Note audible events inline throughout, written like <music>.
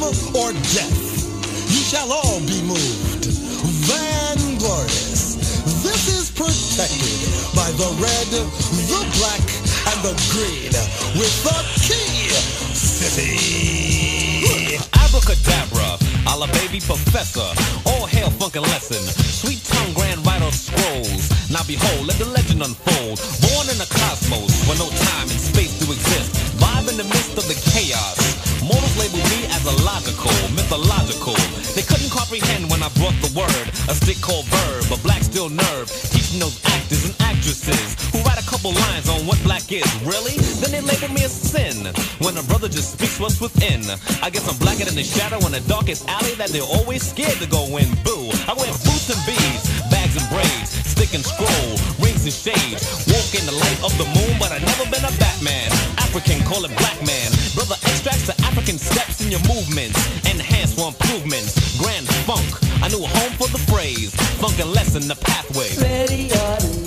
fame or death. You shall all be moved. Vanglorious. This is protected by the red, the black, and the green with the key city. Abracadabra, a la baby professor. All hail funkin' lesson. Sweet tongue grand vital scrolls. Now behold, let the legend unfold. Born in a cosmos where no time and space do exist. Vibe in the midst of the chaos. Mortals label me as illogical, mythological. They couldn't comprehend when I brought the word. A stick called verb, a black steel nerve. Teaching those actors and actresses who write a couple lines on what black is. Really? Then they label me a sin. When a brother just speaks what's within. I guess I'm blacker than the shadow in the darkest alley that they're always scared to go in. Boo. I wear boots and bags and braids, stick and scroll, rings and shades. Walk in the light of the moon, but I never been a Batman. African, call it black man. Brother extracts the African steps in your movements. Enhance for improvements. Grand funk. I knew a home for the phrase. Funk and lesson the pathway. Ready or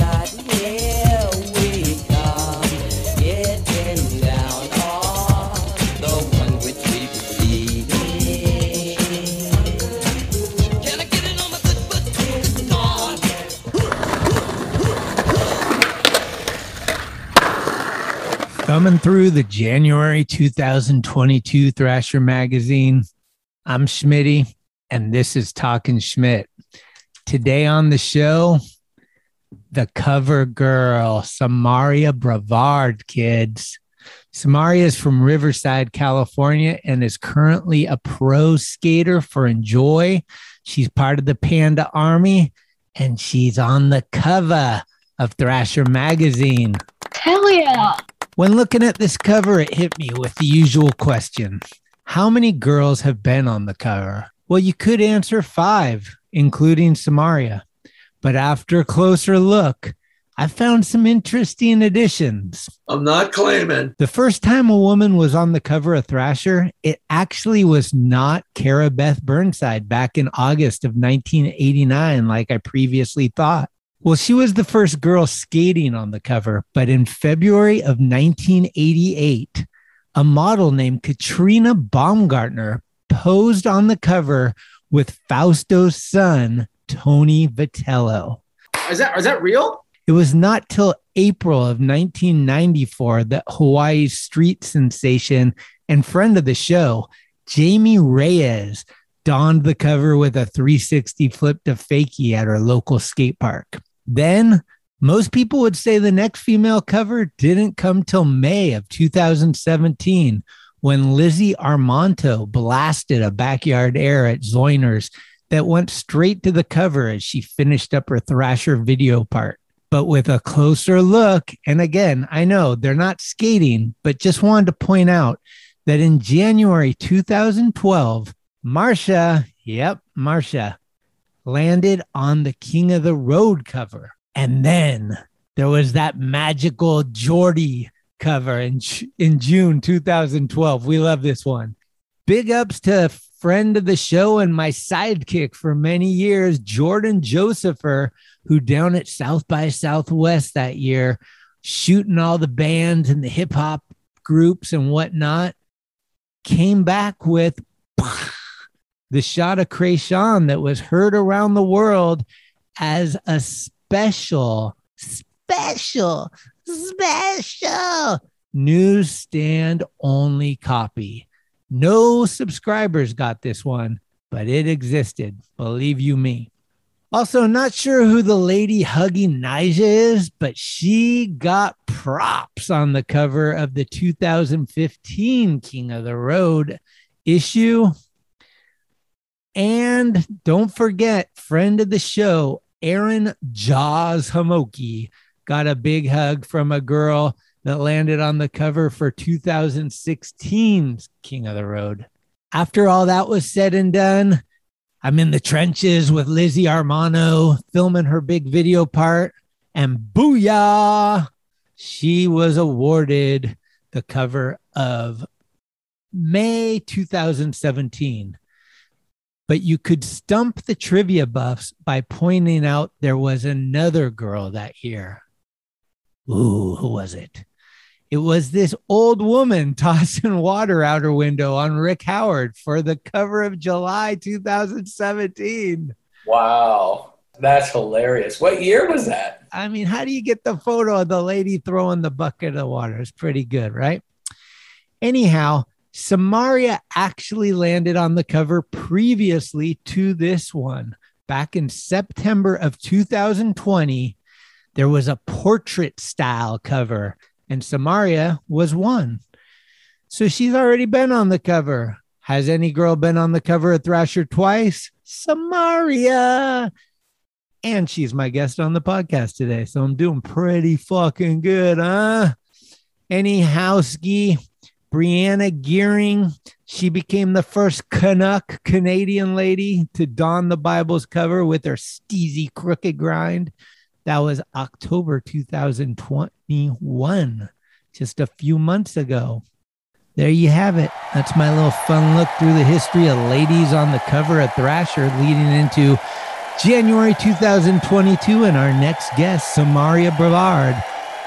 Coming through the January 2022 Thrasher magazine. I'm Schmitty, and this is Talking Schmidt. Today on the show, the cover girl, Samarria Brevard, kids. Samarria is from Riverside, California, and is currently a pro skater for Enjoi. She's part of the Panda Army, and she's on the cover of Thrasher magazine. Hell yeah. When looking at this cover, it hit me with the usual question How many girls have been on the cover? Well, you could answer five, including Samarria. But after a closer look, I found some interesting additions. I'm not claiming. The first time a woman was on the cover of Thrasher, it actually was not Cara Beth Burnside back in August of 1989, like I previously thought. Well, she was the first girl skating on the cover, but in February of 1988, a model named Katrina Baumgartner posed on the cover with Fausto's son, Tony Vitello. Is that is that real? It was not till April of 1994 that Hawaii's street sensation and friend of the show, Jamie Reyes, donned the cover with a 360 flip to fakie at her local skate park. Then, most people would say the next female cover didn't come till May of 2017 when Lizzie Armanto blasted a backyard air at Zoiners that went straight to the cover as she finished up her Thrasher video part. But with a closer look, and again, I know they're not skating, but just wanted to point out that in January 2012, Marsha, yep, Marsha, landed on the King of the Road cover. And then there was that magical Geordie cover in, in June 2012. We love this one. Big ups to friend of the show and my sidekick for many years, Jordan Josepher, who down at South by Southwest that year, shooting all the bands and the hip hop groups and whatnot, came back with <laughs> the shot of Kreayshawn that was heard around the world as a special, special, special newsstand only copy. No subscribers got this one, but it existed. Believe you me. Also, not sure who the lady hugging Nyjah is, but she got props on the cover of the 2015 King of the Road issue. And don't forget, friend of the show, Aaron Jaws Homoki got a big hug from a girl that landed on the cover for 2016's King of the Road. After all that was said and done, I'm in the trenches with Lizzie Armanto filming her big video part, and booyah! She was awarded the cover of May 2017. But you could stump the trivia buffs by pointing out there was another girl that year. Ooh, who was it? It was this old woman <laughs> tossing water out her window on Rick Howard for the cover of July 2017. Wow. That's hilarious. What year was that? I mean, how do you get the photo of the lady throwing the bucket of water? It's pretty good, right? Anyhow, Samarria actually landed on the cover previously to this one. Back in September of 2020, there was a portrait style cover, and Samarria was one. So she's already been on the cover. Has any girl been on the cover of Thrasher twice? Samarria. And she's my guest on the podcast today. So I'm doing pretty fucking good, huh? Anyhow, ski, Breana Geering, she became the first Canuck Canadian lady to don the Bible's cover with her steezy crooked grind. That was October 2021, just a few months ago. There you have it. That's my little fun look through the history of ladies on the cover of Thrasher leading into January 2022 and our next guest, Samarria Brevard.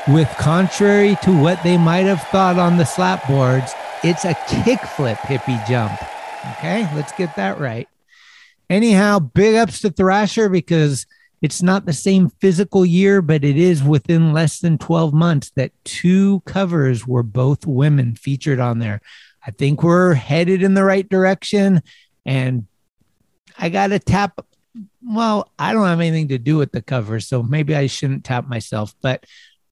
With contrary to what they might have thought on the slap boards, it's a kickflip hippie jump. Okay, let's get that right. Anyhow, big ups to Thrasher because it's not the same physical year, but it is within less than 12 months that two covers were both women featured on there. I think we're headed in the right direction. And I got to tap. Well, I don't have anything to do with the cover, so maybe I shouldn't tap myself, but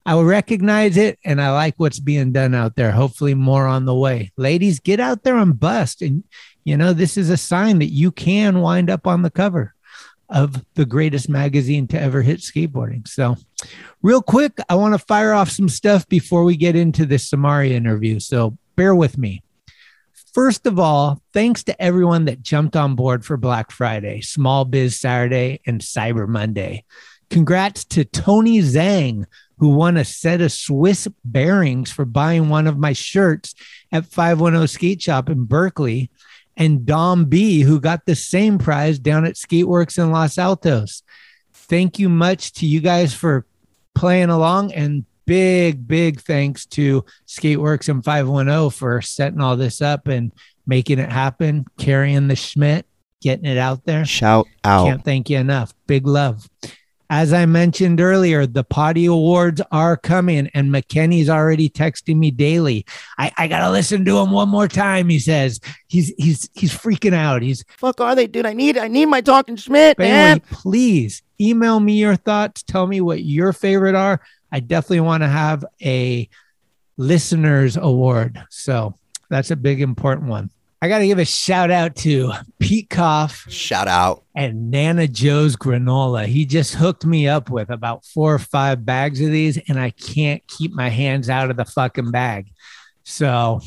I will recognize it and I like what's being done out there. Hopefully, more on the way. Ladies, get out there and bust. And, you know, this is a sign that you can wind up on the cover of the greatest magazine to ever hit skateboarding. So, real quick, I want to fire off some stuff before we get into this Samarria interview. So, bear with me. First of all, thanks to everyone that jumped on board for Black Friday, Small Biz Saturday, and Cyber Monday. Congrats to Tony Zhang, who won a set of Swiss bearings for buying one of my shirts at 510 Skate Shop in Berkeley, and Dom B, who got the same prize down at Skateworks in Los Altos. Thank you much to you guys for playing along, and big, big thanks to Skateworks and 510 for setting all this up and making it happen, carrying the Schmidt, getting it out there. Shout out. Can't thank you enough. Big love. As I mentioned earlier, the potty awards are coming, and McKenny's already texting me daily. I, I gotta listen to him one more time. He says he's he's he's freaking out. He's Fuck are they, dude? I need I need my talking Schmidt, but man. please email me your thoughts. Tell me what your favorite are. I definitely want to have a listeners award. So that's a big important one. I got to give a shout out to Pete Koff Shout out. and Nana Joe's granola. He just hooked me up with about four or five bags of these, and I can't keep my hands out of the fucking bag. So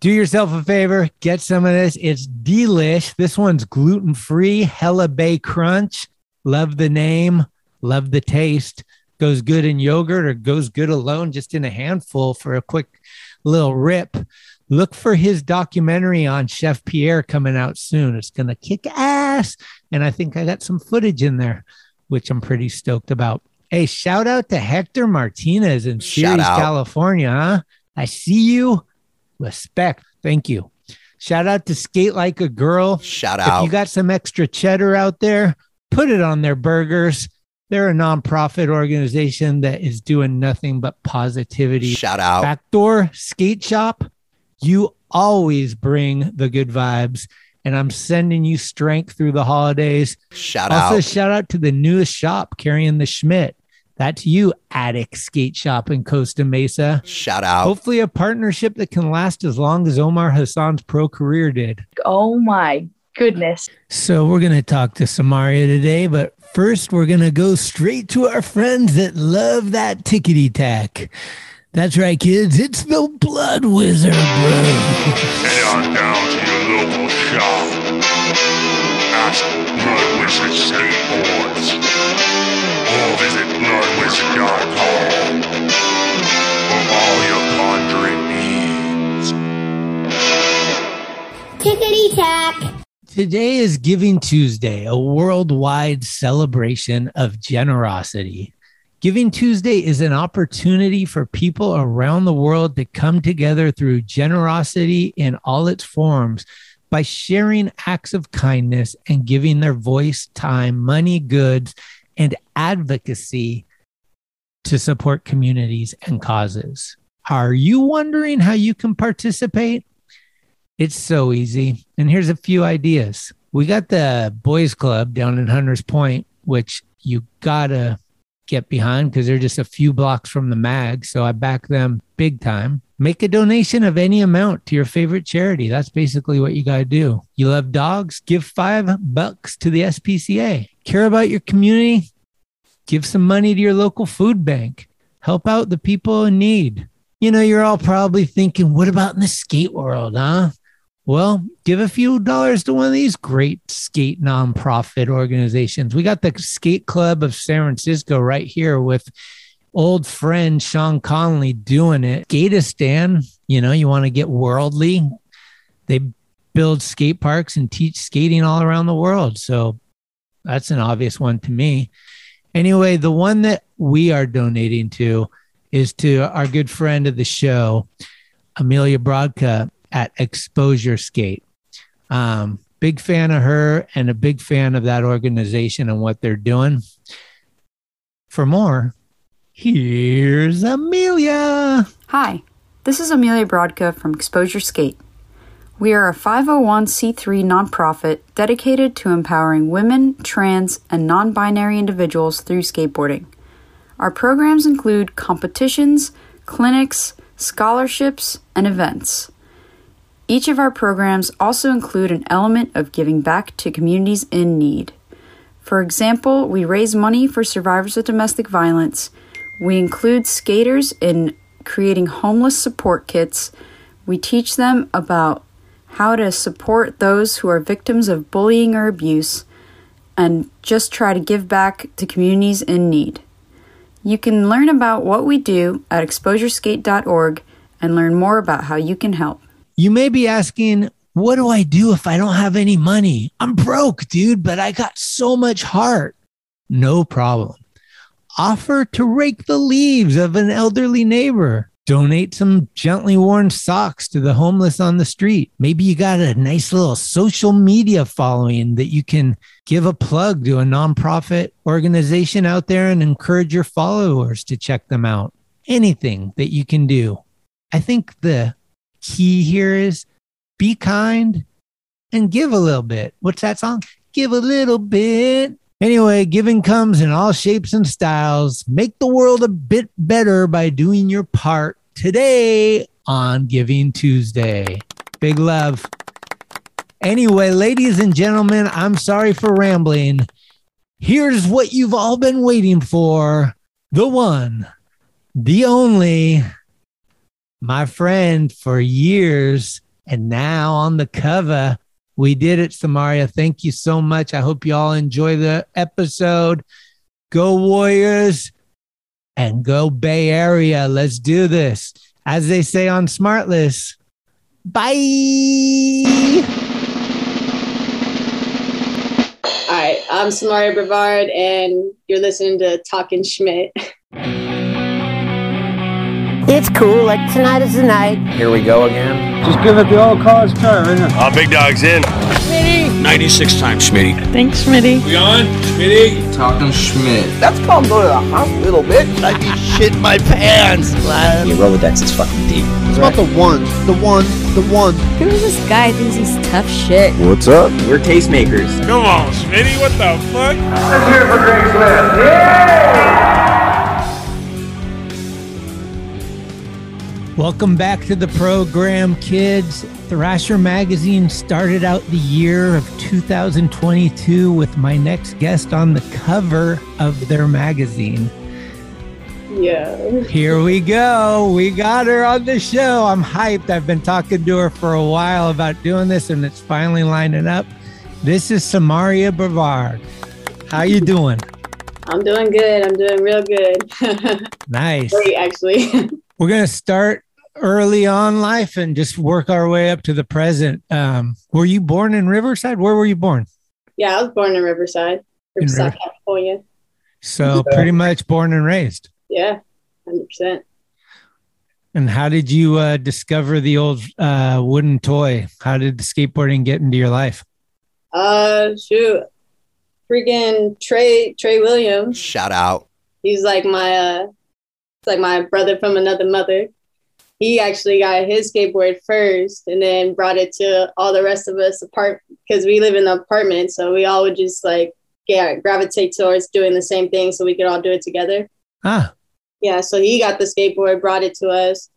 do yourself a favor, get some of this. It's delish. This one's gluten free, Hella Bay Crunch. Love the name, love the taste. Goes good in yogurt or goes good alone, just in a handful for a quick little rip look for his documentary on Chef Pierre coming out soon. It's going to kick ass. And I think I got some footage in there, which I'm pretty stoked about. Hey, shout out to Hector Martinez in Ceres. California. Huh? I see you. Respect. Thank you. Shout out to Skate Like a Girl. Shout out. If out. you got some extra cheddar out there, put it on their burgers. They're a nonprofit organization that is doing nothing but positivity Shout out. Backdoor Skate Shop, you always bring the good vibes. And I'm sending you strength through the holidays. Shout also, out. shout out to the newest shop carrying the Schmidt. That's you, Attic Skate Shop in Costa Mesa. Shout out. Hopefully, a partnership that can last as long as Omar Hassan's pro career did. Oh my goodness. So, we're going to talk to Samarria today, but first, we're going to go straight to our friends that love that tickety tack. That's right, kids. It's the Blood Wizard, bro. Head on down to your local shop. Ask for Blood Wizard Skateboards. Or visit bloodwizard.com for all your conjuring needs. Tickety tack. Today is Giving Tuesday, a worldwide celebration of generosity. Giving Tuesday is an opportunity for people around the world to come together through generosity in all its forms by sharing acts of kindness and giving their voice, time, money, goods, and advocacy to support communities and causes. Are you wondering how you can participate? It's so easy. And here's a few ideas. We got the boys club down in Hunters Point, which you gotta get behind because they're just a few blocks from the mag. So I back them big time. Make a donation of any amount to your favorite charity. That's basically what you got to do. You love dogs? Give five bucks to the SPCA. Care about your community? Give some money to your local food bank. Help out the people in need. You know, you're all probably thinking, what about in the skate world, huh? Well, give a few dollars to one of these great skate nonprofit organizations. We got the Skate Club of San Francisco right here with old friend Sean Conley doing it. Skateistan, you know, you want to get worldly. They build skate parks and teach skating all around the world. So that's an obvious one to me. Anyway, the one that we are donating to is to our good friend of the show, Amelia Brodka at Exposure Skate. Um, big fan of her and a big fan of that organization and what they're doing. For more, here's Amelia. Hi, this is Amelia Brodka from Exposure Skate. We are a 501c3 nonprofit dedicated to empowering women, trans, and non binary individuals through skateboarding. Our programs include competitions, clinics, scholarships, and events. Each of our programs also include an element of giving back to communities in need. For example, we raise money for survivors of domestic violence. We include skaters in creating homeless support kits. We teach them about how to support those who are victims of bullying or abuse and just try to give back to communities in need. You can learn about what we do at exposureskate.org and learn more about how you can help. You may be asking, what do I do if I don't have any money? I'm broke, dude, but I got so much heart. No problem. Offer to rake the leaves of an elderly neighbor. Donate some gently worn socks to the homeless on the street. Maybe you got a nice little social media following that you can give a plug to a nonprofit organization out there and encourage your followers to check them out. Anything that you can do. I think the key here is be kind and give a little bit. What's that song? Give a little bit. Anyway, giving comes in all shapes and styles. Make the world a bit better by doing your part today on Giving Tuesday. Big love. Anyway, ladies and gentlemen, I'm sorry for rambling. Here's what you've all been waiting for the one, the only, my friend for years, and now on the cover. We did it, Samarria. Thank you so much. I hope you all enjoy the episode. Go Warriors and go Bay Area. Let's do this. As they say on Smartless, bye. All right, I'm Samarria Brevard, and you're listening to Talking Schmidt. <laughs> It's cool, like tonight is the night. Here we go again. Just give it the old college try right now. Uh, big dog's in. Smitty. 96 times, Schmitty. Thanks, Smitty. We on? Schmitty? Talking Schmidt. That's called go to the hospital, bitch. I'd be shit my pants. man. Your Rolodex is fucking deep. It's about the one, the one, the one. Who's this guy thinks he's tough shit? What's up? We're tastemakers. Come on, Schmitty, what the fuck? Let's hear it for Greg Smith. Yeah! Welcome back to the program, kids. Thrasher Magazine started out the year of 2022 with my next guest on the cover of their magazine. Yeah. Here we go. We got her on the show. I'm hyped. I've been talking to her for a while about doing this, and it's finally lining up. This is Samarria Brevard. How you doing? I'm doing good. I'm doing real good. <laughs> Nice. Great, actually. <laughs> We're gonna start early on life and just work our way up to the present. Um, were you born in Riverside? Where were you born? yeah, I was born in Riverside, In Riverside, River- California. So pretty much born and raised. Yeah, hundred percent. And how did you uh, discover the old uh, wooden toy? How did the skateboarding get into your life? Uh, shoot, freaking Trey Trey Williams. Shout out. He's like my uh, it's like my brother from another mother. He actually got his skateboard first, and then brought it to all the rest of us apart because we live in an apartment, so we all would just like yeah gravitate towards doing the same thing, so we could all do it together. Ah, yeah, so he got the skateboard, brought it to us.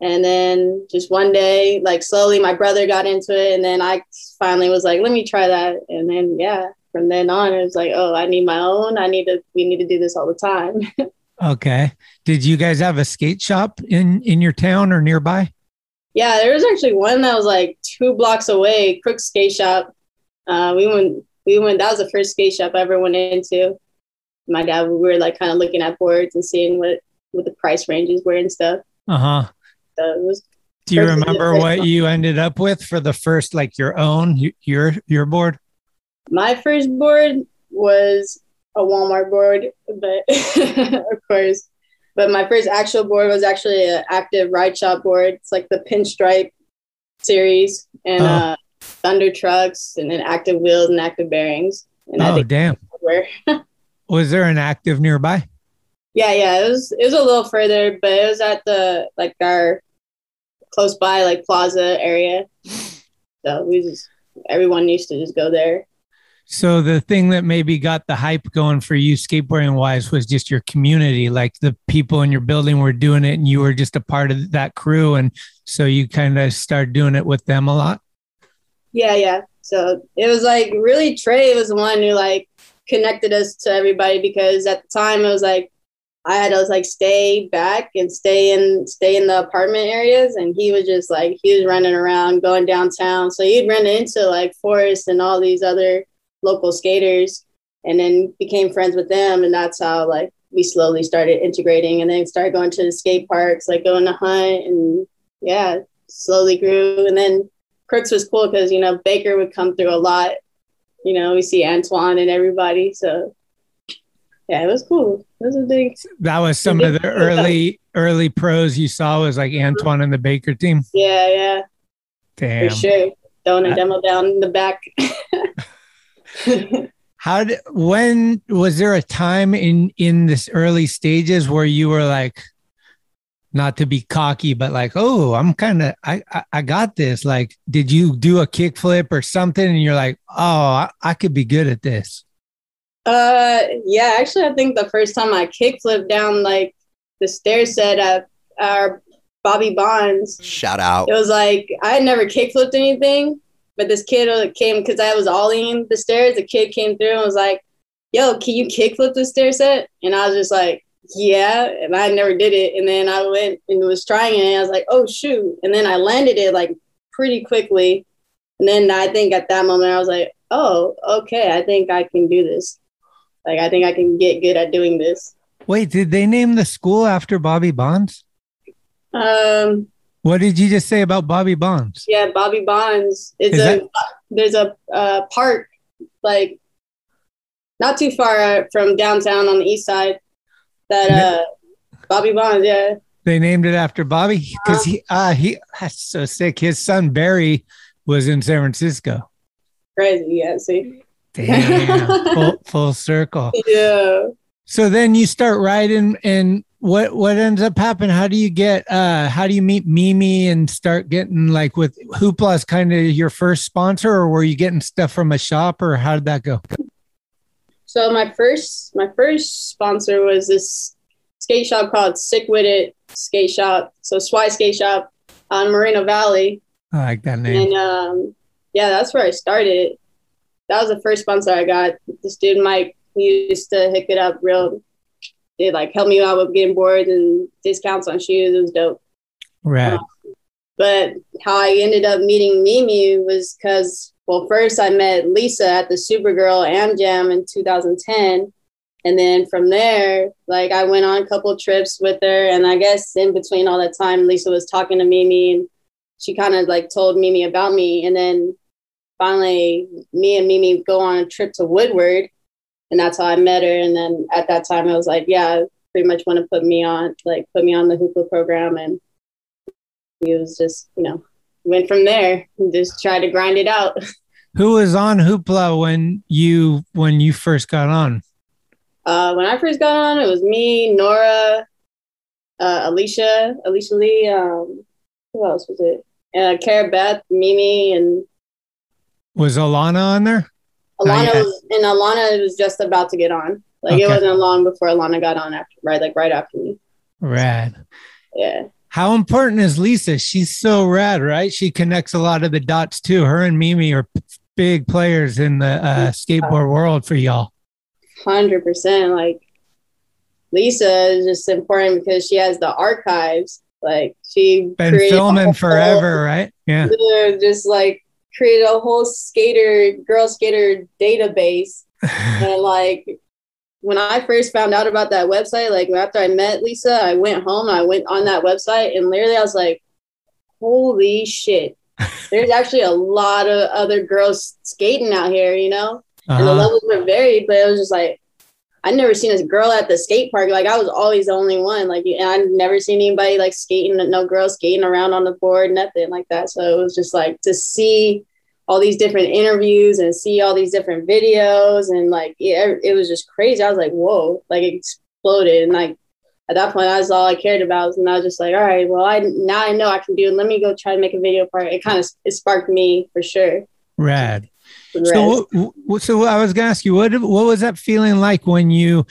And then just one day, like slowly, my brother got into it. And then I finally was like, let me try that. And then, yeah, from then on, it was like, oh, I need my own. I need to, we need to do this all the time. <laughs> okay. Did you guys have a skate shop in, in your town or nearby? yeah, there was actually one that was like two blocks away, Crook Skate Shop. Uh, we went, we went, that was the first skate shop I ever went into. My dad, we were like kind of looking at boards and seeing what, what the price ranges were and stuff. Uh huh. So it was Do you remember what you ended up with for the first, like your own, your your board? My first board was a Walmart board, but <laughs> of course. But my first actual board was actually an active ride shop board. It's like the pinstripe series and Oh. uh, thunder trucks and then active wheels and active bearings. And I Oh, damn. where <laughs> Was there an active nearby? yeah, yeah, it was it was a little further, but it was at the like our close by like plaza area. <sighs> So we just everyone used to just go there. So the thing that maybe got the hype going for you skateboarding wise was just your community, like the people in your building were doing it and you were just a part of that crew. And so you kind of started doing it with them a lot. Yeah, yeah. So it was like really Trey was the one who like connected us to everybody because at the time it was like I had to like stay back and stay in stay in the apartment areas and he was just like he was running around going downtown. So you'd run into like Forrest and all these other local skaters and then became friends with them and that's how like we slowly started integrating and then started going to the skate parks, like going to hunt and yeah, slowly grew and then Crooks was cool because you know Baker would come through a lot. You know, we see Antoine and everybody. So yeah, it was cool. It was a big. That was some of the early, early pros you saw was like Antoine and the Baker team. Yeah, yeah, Damn. for sure. Throwing a demo down in the back. <laughs> How did, when was there a time in, in this early stages where you were like, not to be cocky, but like, oh, I'm kind of, I, I, I got this. Like, did you do a kickflip or something? And you're like, oh, I, I could be good at this. Uh, yeah, actually, I think the first time I kickflipped down like the stair set at our Bobby Bonds, Shout out. it was like I had never kickflipped anything, but this kid came because I was ollieing the stairs. The kid came through and was like, "Yo, can you kickflip the stair set?" And I was just like, "Yeah," and I never did it. And then I went and was trying it, and I was like, "Oh shoot!" And then I landed it like pretty quickly. And then I think at that moment I was like, "Oh, okay, I think I can do this. Like I think I can get good at doing this." Wait, did they name the school after Bobby Bonds? Um, What did you just say about Bobby Bonds? Yeah, Bobby Bonds. It's Is a that- there's a uh, park like not too far uh, from downtown on the east side. That uh, Bobby Bonds, yeah, They named it after Bobby because he, uh, he, that's so sick. His son Barry was in San Francisco. crazy. Yeah, see, Damn, <laughs> full, full circle. yeah. So then you start riding, and what what ends up happening? How do you get? uh How do you meet Mimi and start getting like with Hoopla's kind of your first sponsor, or were you getting stuff from a shop, or how did that go? So my first my first sponsor was this skate shop called Sick With It Skate Shop. So Swy Skate Shop on Moreno Valley. I like that name. And um, yeah, that's where I started. That was the first sponsor I got. This dude Mike he used to hook it up real. They like helped me out with getting boards and discounts on shoes. It was dope. Right. Um, but how I ended up meeting Mimi was because well, first I met Lisa at the Supergirl Am Jam in 2010. And then from there, like I went on a couple trips with her. And I guess in between all that time, Lisa was talking to Mimi and she kind of like told Mimi about me. And then finally, me and Mimi go on a trip to Woodward. And that's how I met her. And then at that time, I was like, yeah, pretty much want to put me on, like, put me on the hoopla program, and it was just, you know, went from there. And just tried to grind it out. <laughs> Who was on Hoopla when you when you first got on? Uh, when I first got on, it was me, Nora, uh, Alicia, Alicia Lee. Um, who else was it? Uh, Cara Beth, Mimi, and Was Alana on there? Alana yet. was, and Alana was just about to get on. Like Okay. it wasn't long before Alana got on after, right? Like right after me. Rad. Yeah. How important is Lisa? She's so rad, right? She connects a lot of the dots too. Her and Mimi are p- big players in the uh, skateboard world for y'all. Hundred percent. Like Lisa is just important because she has the archives. Like she Been filming forever, right? Yeah. Just like created a whole skater, girl skater database. <laughs> and like when I first found out about that website, like after I met Lisa, I went home, I went on that website, and literally I was like, holy shit. There's actually a lot of other girls skating out here, you know? And the Uh-huh. levels were varied, but it was just like, I'd never seen a girl at the skate park. Like I was always the only one. Like and I'd never seen anybody like skating, no girls skating around on the board, nothing like that. So it was just like to see all these different interviews and see all these different videos and like it was just crazy. I was like, whoa, like it exploded. And like at that point, that's all I cared about. And I was just like, all right, well, I now I know I can do it. Let me go try to make a video part. It kind of it sparked me for sure. Rad. So, so I was gonna ask you, what what was that feeling like when you?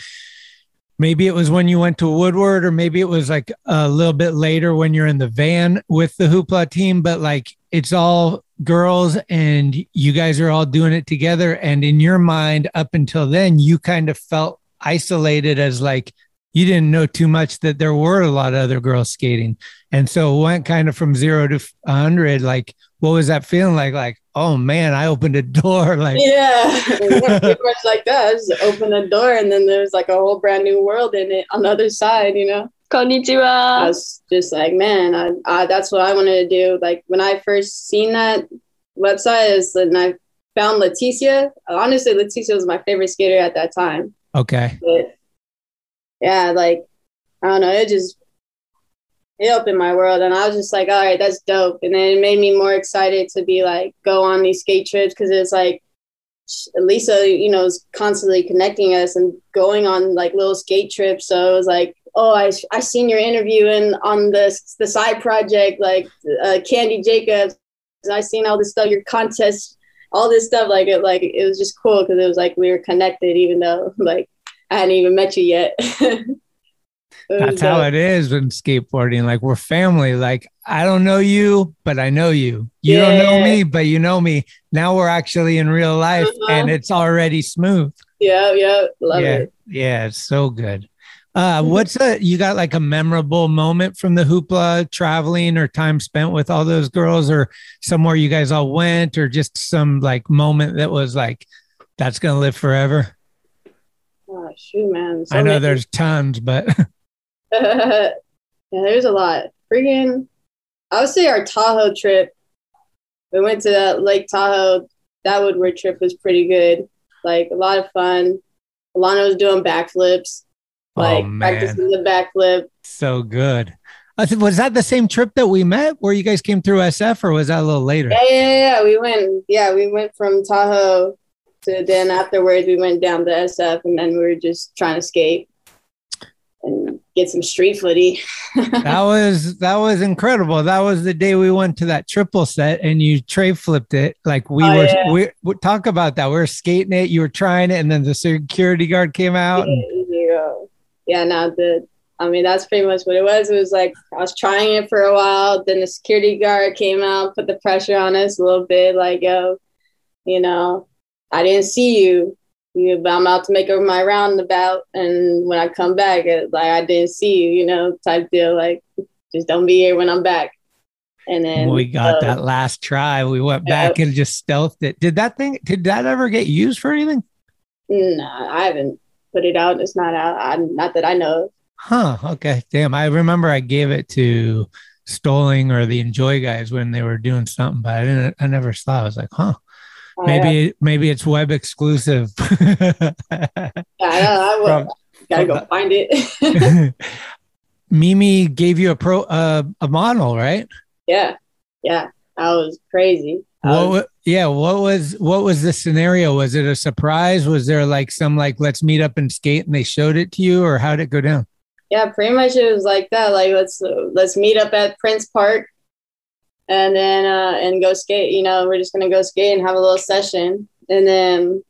Maybe it was when you went to Woodward, or maybe it was like a little bit later when you're in the van with the Hoopla team. But like, it's all girls, and you guys are all doing it together. And in your mind, up until then, you kind of felt isolated as like you didn't know too much that there were a lot of other girls skating, and so it went kind of from zero to a hundred. Like, what was that feeling like? Like, oh man, I opened a door. <laughs> Like, Yeah, <laughs> pretty much like that. Just open the door, and then there's like a whole brand new world in it on the other side. You know. Konnichiwa. I was just like, man, I, I, that's what I wanted to do. Like when I first seen that website, is and I found Leticia. Honestly, Leticia was my favorite skater at that time. okay. But yeah, like I don't know, it just it opened my world, and I was just like, all right, that's dope. And then it made me more excited to be like go on these skate trips because it's like Lisa, you know, is constantly connecting us and going on like little skate trips. So it was like, oh, I I seen your interview in on the the side project, like uh, Candy Jacobs. And I seen all this stuff, your contest, all this stuff. Like it, like it was just cool because it was like we were connected, even though <laughs> like I hadn't even met you yet. <laughs> That's how it is in skateboarding. Like we're family. Like I don't know you, but I know you. You don't know me, but you know me. Now we're actually in real life Uh-huh. and it's already smooth. Yeah, yeah, love yeah. it. Yeah, it's so good. Uh, what's a you got like a memorable moment from the hoopla traveling or time spent with all those girls or somewhere you guys all went or just some like moment that was like that's gonna live forever? Oh shoot, man. So I know many- there's tons, but <laughs> <laughs> yeah, there's a lot. Freaking, I would say our Tahoe trip. We went to that Lake Tahoe. That Woodward trip was pretty good. Like a lot of fun. Alana was doing backflips, oh, like oh practicing the backflip. so good. I was that the same trip that we met where you guys came through SF or was that a little later? Yeah, yeah, yeah. We went. Yeah, we went from Tahoe to then afterwards we went down to SF and then we were just trying to skate and get some street footy. <laughs> that was that was incredible. That was the day we went to that triple set and you tray flipped it. Like we Oh, were yeah. we, we talk about that. We were skating it, you were trying it, and then the security guard came out. And, yeah, yeah, no, the I mean that's pretty much what it was. It was like I was trying it for a while, then the security guard came out, put the pressure on us a little bit, like, yo, you know, I didn't see you. You, but I'm about to make my roundabout, and when I come back, it, like I didn't see you, you know, type deal. Like, just don't be here when I'm back. And then we got uh, that last try. We went back and just stealthed it. Did that thing did that ever get used for anything? Nah, I haven't put it out. It's not out. I, not that I know. of. Huh. Okay. Damn. I remember I gave it to Stoling or the Enjoi guys when they were doing something, but I didn't I never saw. I was like, huh. Oh, Maybe maybe it's web exclusive. <laughs> Yeah, I, know, I will. From- gotta go find it. <laughs> <laughs> Mimi gave you a pro uh, a model, right? yeah, yeah, that was crazy. I What, was- yeah, what was what was the scenario? Was it a surprise? Was there like some like let's meet up and skate and they showed it to you or how did it go down? yeah, pretty much it was like that. Like let's let's meet up at Prince Park, and then uh and go skate. You know, we're just gonna go skate and have a little session, and then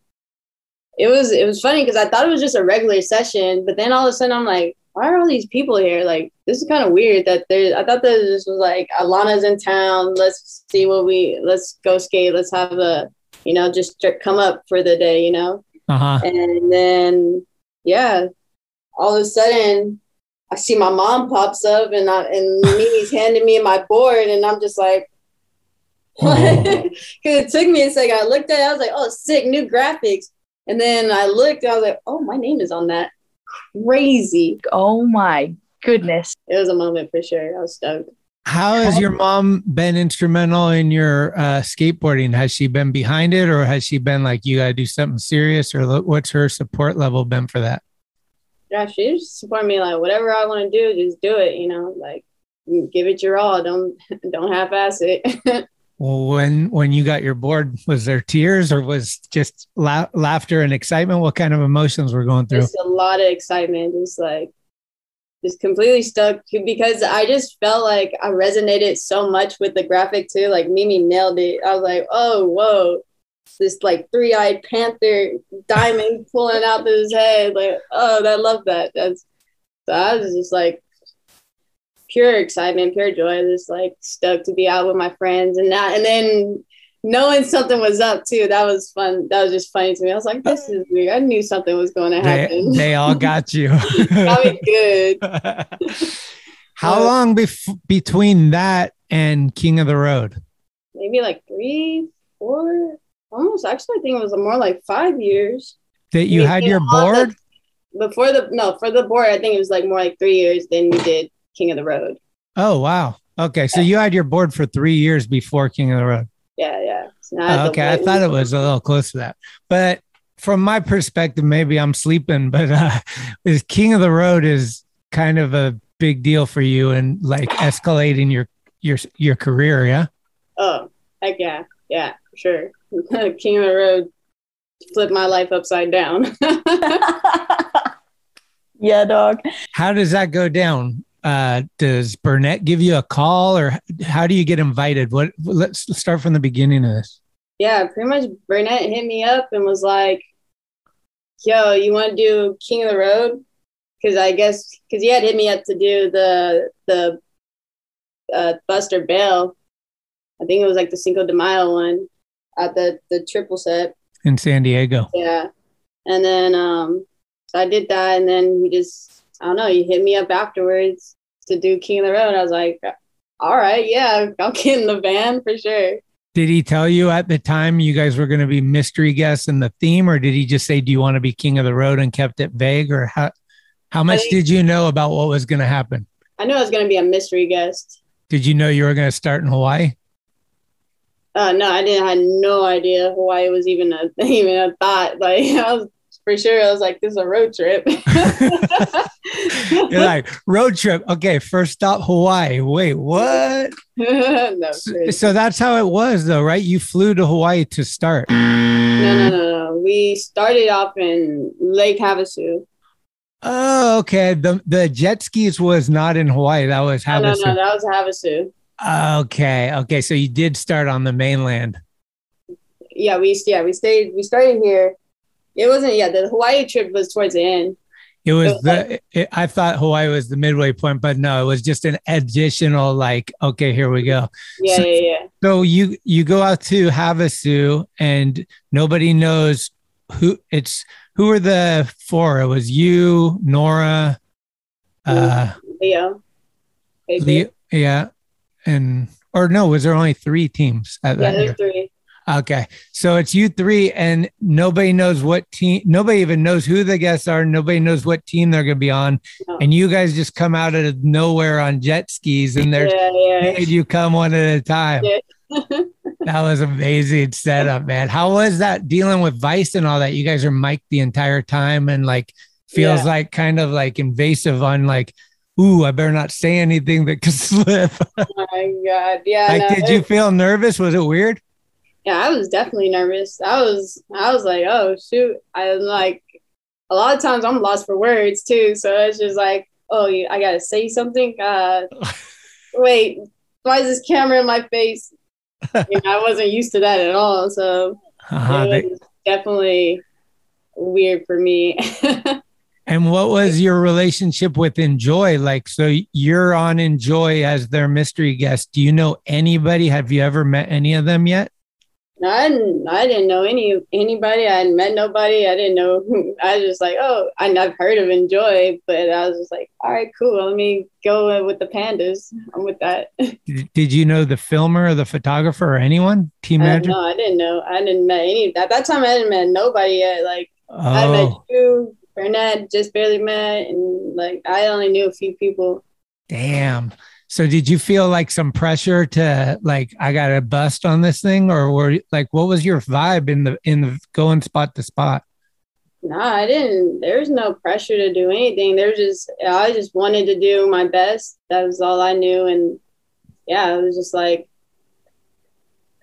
it was it was funny because I thought it was just a regular session, but then all of a sudden I'm like, why are all these people here? Like this is kind of weird that there. I thought that this was like Alana's in town. Let's see what we let's go skate. Let's have a you know just come up for the day. You know. Uh-huh. And then, yeah, all of a sudden, I see my mom pops up, and I, and Mimi's handing me my board, and I'm just like, <laughs> because it took me a second. I looked at it, I was like, oh, sick, new graphics. And then I looked, and I was like, oh, my name is on that. Crazy. Oh my goodness. It was a moment for sure. I was stoked. How has your mom been instrumental in your uh, skateboarding? Has she been behind it, or has she been like, "You got to do something serious," or lo- what's her support level been for that? Yeah, she just supported me like whatever I want to do, just do it. You know, like give it your all. Don't <laughs> don't half-ass it. <laughs> Well, when when you got your board, was there tears or was just la- laughter and excitement? What kind of emotions were going through? just a lot of excitement just like just completely stuck because i just felt like i resonated so much with the graphic too like mimi nailed it i was like oh whoa this like three-eyed panther diamond pulling out of his head like oh i love that. That's so i was just like pure excitement pure joy just like stoked to be out with my friends and that. And then knowing something was up too that was fun. That was just funny to me. I was like this is weird. I knew something was going to happen. they all got you. <laughs> Probably good. <laughs> How long bef- between that and King of the Road? Maybe like three, four, almost. Actually, I think it was more like five years. That you We had your all the- board? before the no for the board. I think it was like more like three years. than we did King of the Road. Oh wow. Okay, so you had your board for three years before King of the Road. Yeah, yeah. So Oh, okay, I thought it was a little close to that, but from my perspective, maybe I'm sleeping. <laughs> But uh, is King of the Road is kind of a big deal for you and like escalating your your your career. Yeah. Oh, heck yeah, yeah, for sure. <laughs> King of the Road flipped my life upside down. <laughs> Yeah, dog. How does that go down? Uh, does Burnett give you a call, or how do you get invited? What? Let's start from the beginning of this. yeah, pretty much Burnett hit me up and was like, yo, you want to do King of the Road? Because I guess, because he had hit me up to do the, the uh, Bust or Bail. I think it was like the Cinco de Mayo one at the, the triple set. in San Diego. Yeah. And then, um, so I did that. And then he just, I don't know, he hit me up afterwards to do King of the Road. I was like, all right, yeah, I'll get in the van for sure. Did he tell you at the time you guys were going to be mystery guests in the theme, or did he just say, "Do you want to be king of the road?" and kept it vague, or how? How much think- did you know about what was going to happen? I knew I was going to be a mystery guest. Did you know you were going to start in Hawaii? Uh, no, I didn't. I had no idea Hawaii was even a <laughs> even a thought. Like I was for sure. I was like, this is a road trip. <laughs> You're like road trip. Okay, first stop Hawaii. Wait, what? <laughs> no, So, so that's how it was, though, right? You flew to Hawaii to start. no, no, no, no. We started off in Lake Havasu. Oh, okay. The the jet skis was not in Hawaii. That was Havasu. No, no, no, that was Havasu. Okay, okay. So you did start on the mainland. Yeah, we yeah we stayed. We started here. It wasn't. Yeah, the Hawaii trip was towards the end. It was was the. It, I thought Hawaii was the midway point, but no, it was just an additional. Like, okay, here we go. Yeah, So- yeah, yeah. So you you go out to Havasu, and nobody knows who it's. Who were the four? It was you, Nora, uh, Leo. Leo, yeah, and or no, was there only three teams at Yeah, that there's year? three. Okay. So it's you three, and nobody knows what team, nobody even knows who the guests are. Nobody knows what team they're going to be on. No. And you guys just come out of nowhere on jet skis and they're Yeah, yeah. made you come one at a time. Yeah. <laughs> <laughs> That was amazing setup, man. How was that dealing with Vice and all that? You guys are mic'd the entire time and like feels Yeah. like kind of like invasive on like, ooh, I better not say anything that could <laughs> slip. Oh my god. Yeah. like, no, did you feel nervous? Was it weird? yeah, I was definitely nervous. I was I was like, oh shoot. I was like a lot of times I'm lost for words too. So it's just like, oh I gotta say something. Uh <laughs> wait, why is this camera in my face? <laughs> You know, I wasn't used to that at all. So Uh-huh, it was definitely weird for me. And what was your relationship with Enjoi? Like, so you're on Enjoi as their mystery guest. Do you know anybody? Have you ever met any of them yet? No, I didn't. I didn't know any anybody. I hadn't met nobody. I didn't know. I was just like, oh, I, I've heard of Enjoi, but I was just like, all right, cool. Let me go with the pandas. I'm with that. <laughs> Did, you know the filmer or the photographer or anyone? Team Uh, manager? no, I didn't know. I didn't met any. At that time, I hadn't met nobody yet. Like I met Oh, you, Burnett, just barely met, and like I only knew a few people. damn. So did you feel like some pressure to like I got to bust on this thing, or were like what was your vibe in the in the going spot to spot? No, I didn't. There was no pressure to do anything. There was just I just wanted to do my best. That was all I knew, and yeah, it was just like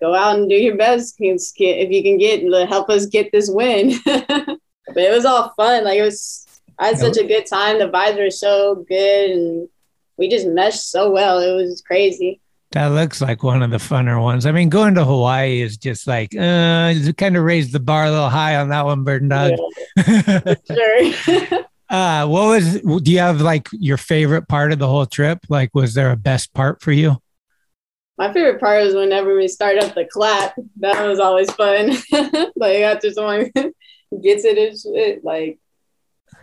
go out and do your best. If you can get help us get this win. <laughs> but it was all fun. Like it was. I had such a good time. The vibes were so good, and we just meshed so well. It was crazy. That looks like one of the funner ones. I mean, going to Hawaii is just like uh, kind of raised the bar a little high on that one, Bird Dog. Sure. <laughs> <laughs> Uh, what was? Do you have like your favorite part of the whole trip? Like, was there a best part for you? My favorite part was whenever we start up the clap. That was always fun. <laughs> like after someone gets it and shit, like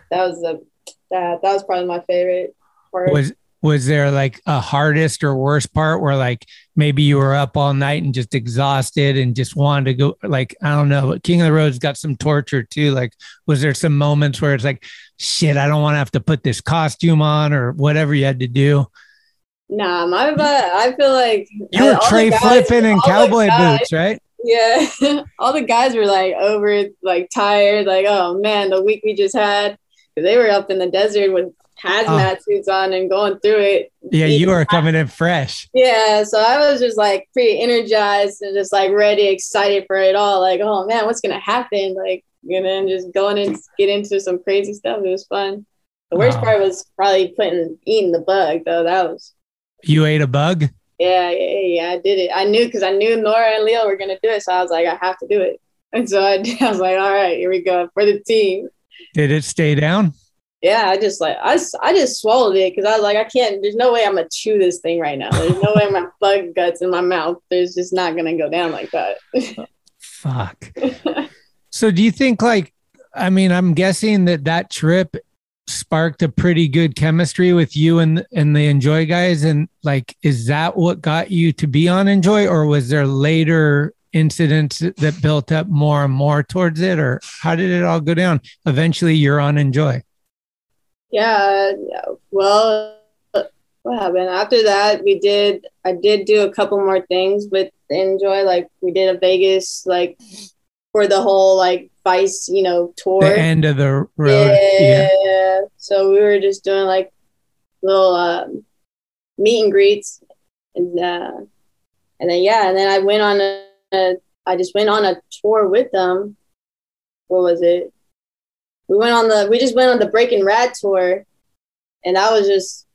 that was the that that was probably my favorite part. Was was there like a hardest or worst part where like maybe you were up all night and just exhausted and just wanted to go? Like I don't know. King of the Road's got some torture too. Like, was there some moments where it's like, shit, I don't want to have to put this costume on or whatever you had to do? Nah, my but I feel like You were tray guys- flipping in cowboy guys- boots, right? Yeah, <laughs> all the guys were like over, like tired, like oh man, the week we just had, they were up in the desert with oh. hazmat suits on and going through it. Yeah, you were coming in fresh. Yeah, so I was just like pretty energized and just like ready, excited for it all. Like, oh man, what's gonna happen? Like, and then just going and get into some crazy stuff. It was fun. The worst part was probably putting eating the bug though. That was You ate a bug. Yeah, yeah, yeah. I did it. I knew because I knew Nora and Leo were gonna do it, so I was like, I have to do it. And so I, <laughs> I was like, all right, here we go for the team. Did it stay down? Yeah, I just like I, I just swallowed it because I was like, I can't. There's no way I'm gonna chew this thing right now. There's no way my <laughs> bug guts in my mouth. There's just not gonna go down like that. Uh, fuck. <laughs> so do you think like I mean, I'm guessing that that trip sparked a pretty good chemistry with you and and the Enjoi guys and like is that what got you to be on Enjoi or was there later incidents that built up more and more towards it or how did it all go down? Eventually you're on Enjoi. Yeah, yeah. Well, what happened after that? We did. I did do a couple more things with Enjoi. Like we did a Vegas, like for the whole like Vice, you know, tour. The end of the road. Yeah. Yeah. So we were just doing like little um, meet and greets, and uh, and then yeah, and then I went on a, a. I just went on a tour with them. What was it? We went on the. We just went on the Breaking Rad tour, and that was just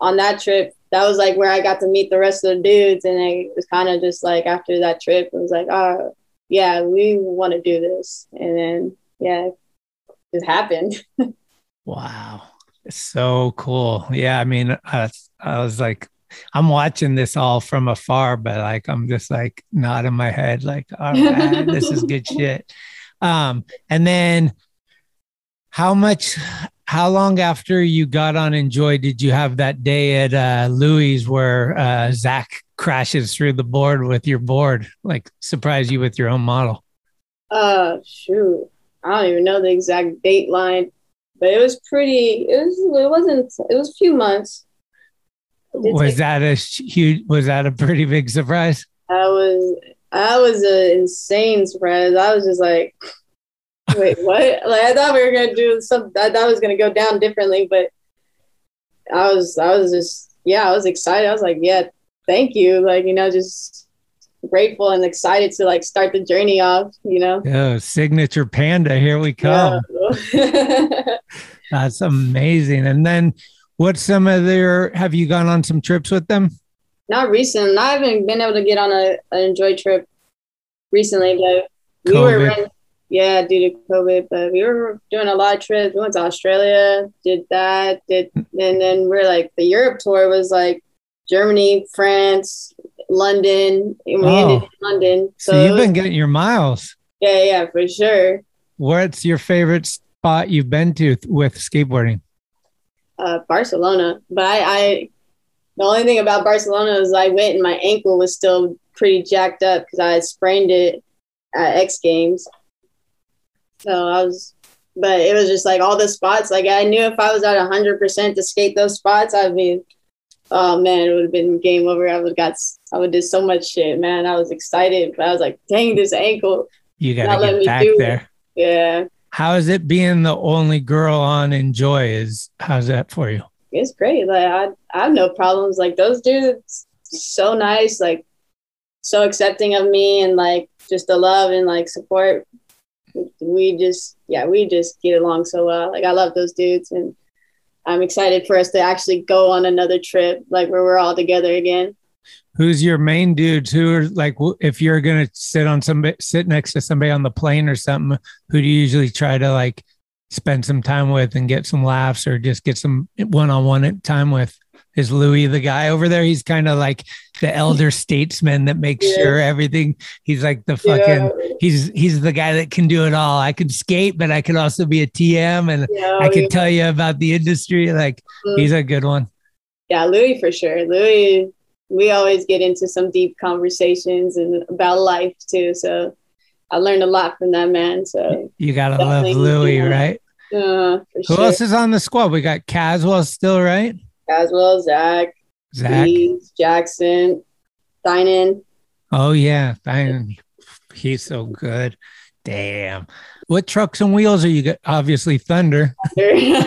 on that trip. That was like where I got to meet the rest of the dudes, and it was kind of just like after that trip, it was like, oh yeah, we want to do this, and then yeah, it happened. <laughs> Wow. So cool. Yeah. I mean, I, I was like, I'm watching this all from afar, but like, I'm just like nodding my head, like, all right, this is good <laughs> shit. Um, and then how much, how long after you got on Enjoi did you have that day at uh, Louis where uh, Zach crashes through the board with your board, like surprise you with your own model? Uh, shoot, I don't even know the exact date line, but it was pretty. It was. It wasn't. It was a few months. Was that a huge? Was that a pretty big surprise? I was. I was an insane surprise. I was just like, wait, what? Like I thought we were gonna do some. I thought it was gonna go down differently, but I was. I was just. Yeah, I was excited. I was like, yeah, thank you. Like you know, just grateful and excited to like start the journey off. You know. Yeah, signature panda. Here we come. Yeah. <laughs> That's amazing. And then, what's some of their? Have you gone on some trips with them? Not recent. I haven't been able to get on a an Enjoi trip recently, but we COVID. were yeah, due to COVID, but we were doing a lot of trips. We went to Australia, did that, did, and then we're like the Europe tour was like Germany, France, London, and we Oh. ended in London. So, So, you've been getting your miles. yeah, yeah, for sure. What's your favorite spot you've been to th- with skateboarding? Uh, Barcelona, but I, I, the only thing about Barcelona is I went and my ankle was still pretty jacked up because I sprained it at X Games. So I was, but it was just like all the spots. Like I knew if I was at hundred percent to skate those spots, I'd be, oh man, it would have been game over. I would have got, I would did so much shit, man. I was excited, but I was like, dang, this ankle. You gotta get me back do it. there. Yeah, How is it being the only girl on Enjoi? Is how's that for you? it's great. Like I, I have no problems. Like those dudes, so nice. Like so accepting of me and like just the love and like support. We just, yeah, we just get along so well. Like I love those dudes, and I'm excited for us to actually go on another trip, like where we're all together again. Who's your main dude Who are like, if you're gonna sit on somebody, sit next to somebody on the plane or something, who do you usually try to like spend some time with and get some laughs or just get some one-on-one time with? Is Louis the guy over there? He's kind of like the elder statesman that makes Yeah. sure everything. He's like the fucking. Yeah. He's he's the guy that can do it all. I can skate, but I can also be a TM, and Yeah, I can tell you about the industry. Like Mm. he's a good one. Yeah, Louis for sure. Louis, we always get into some deep conversations and about life too. So I learned a lot from that man. So You gotta Definitely, love Louis, right? uh, for Who sure. else is on the squad? We got Caswell still, right? As well, Zach, Zach. Keys, Jackson, Dynan. Oh yeah, Diane. He's so good. Damn. What trucks and wheels are you got? Obviously Thunder. <laughs> That's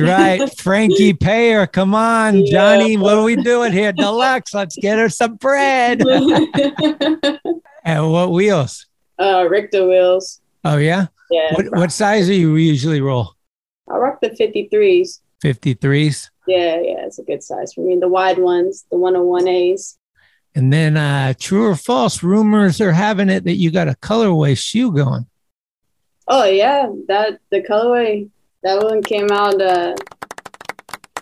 right. Frankie Payer. Come on, Yeah. Johnny. What are we doing here? Deluxe. Let's get her some bread. <laughs> and what wheels? uh, Ricta wheels. Oh yeah. Yeah. What what size do you usually roll? I rock the 53s. 53s. Yeah, yeah, it's a good size for me. The wide ones, the 101As. And then uh true or false, rumors are having it that you got a colorway shoe going. Oh yeah, that the colorway that one came out uh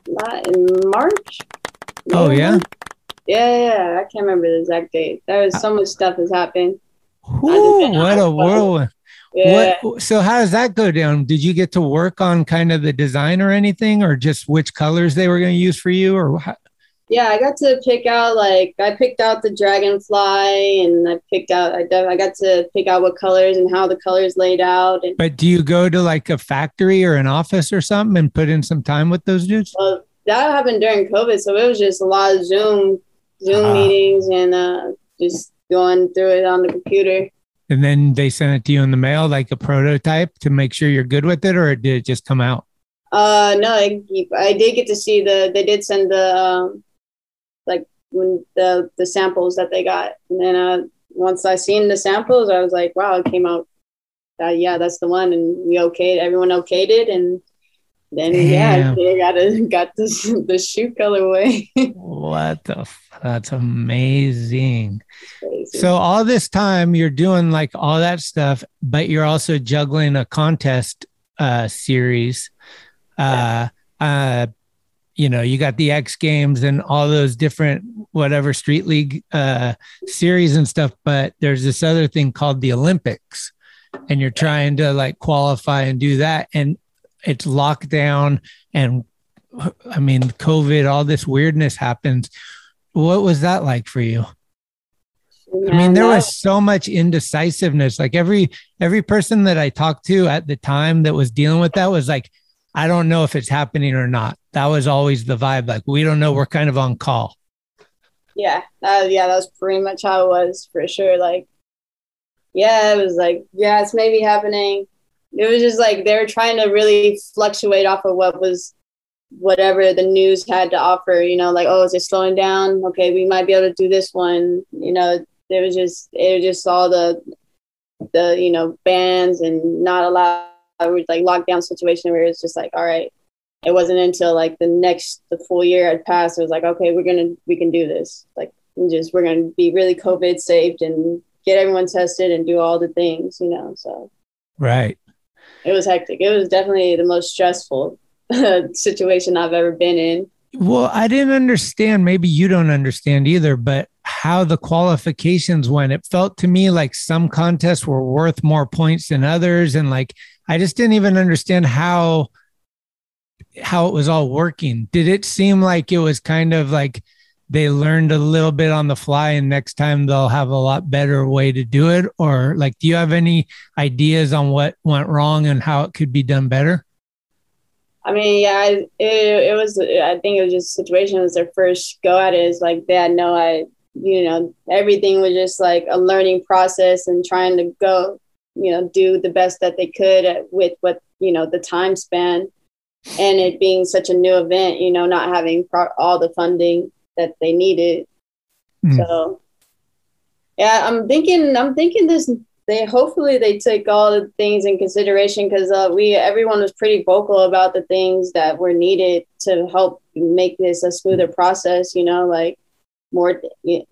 not in March. Oh yeah. Yeah, yeah. I can't remember the exact date. There was so much stuff has happened. Ooh, what a whirlwind. Yeah. What so how does that go down? Did you get to work on kind of the design or anything or just which colors they were going to use for you or how, Yeah, I got to pick out like I picked out the dragonfly and I picked out I, I got to pick out what colors and how the colors laid out and but do you go to like a factory or an office or something and put in some time with those dudes? well, that happened during COVID, so it was just a lot of Zoom Zoom Ah. meetings and uh, just going through it on the computer. And then they sent it to you in the mail like a prototype to make sure you're good with it or did it just come out? Uh, no, I, I did get to see the. They did send the um, like when the the samples that they got, and then uh, once I seen the samples, I was like, wow, it came out. Uh, yeah, that's the one, and we okayed. Everyone okayed it, and then yeah, Damn. they got a, got the the shoe colorway. What the f- that's amazing. So all this time you're doing like all that stuff, but you're also juggling a contest uh series. Uh uh you know, you got the X Games and all those different whatever street league uh series and stuff, but there's this other thing called the Olympics. and you're trying to like qualify and do that and it's lockdown and I mean COVID, all this weirdness happens. What was that like for you? I mean, there was so much indecisiveness. Like every every person that I talked to at the time that was dealing with that was like, I don't know if it's happening or not. That was always the vibe. Like we don't know. We're kind of on call. Yeah, yeah, that was pretty much how it was for sure. Like, yeah, it was like, yeah, it's maybe happening. It was just like they were trying to really fluctuate off of what was whatever the news had to offer, you know, like, oh, is it slowing down? Okay, we might be able to do this one. You know, there was just it was just all the the, you know, bans and not allow like lockdown situation where it's just like, all right. It wasn't until like the next the full year had passed, it was like, okay, we're gonna we can do this. Like just we're gonna be really COVID saved and get everyone tested and do all the things, you know. So Right. It was hectic. It was definitely the most stressful <laughs> situation I've ever been in. Well, I didn't understand. Maybe you don't understand either, but how the qualifications went. It felt to me like some contests were worth more points than others. And like, I just didn't even understand how how it was all working. Did it seem like it was kind of like they learned a little bit on the fly and next time they'll have a lot better way to do it? Or like, do you have any ideas on what went wrong and how it could be done better? I mean, yeah, it, it was, I think it was just situation. It was their first go at it. It's like they had no, I, you know, everything was just like a learning process and trying to go, you know, do the best that they could with what, you know, the time span and it being such a new event, you know, not having pro- all the funding that they needed. Mm. So, yeah, I'm thinking, I'm thinking this they hopefully they took all the things in consideration because uh, we everyone was pretty vocal about the things that were needed to help make this a smoother process. You know, like more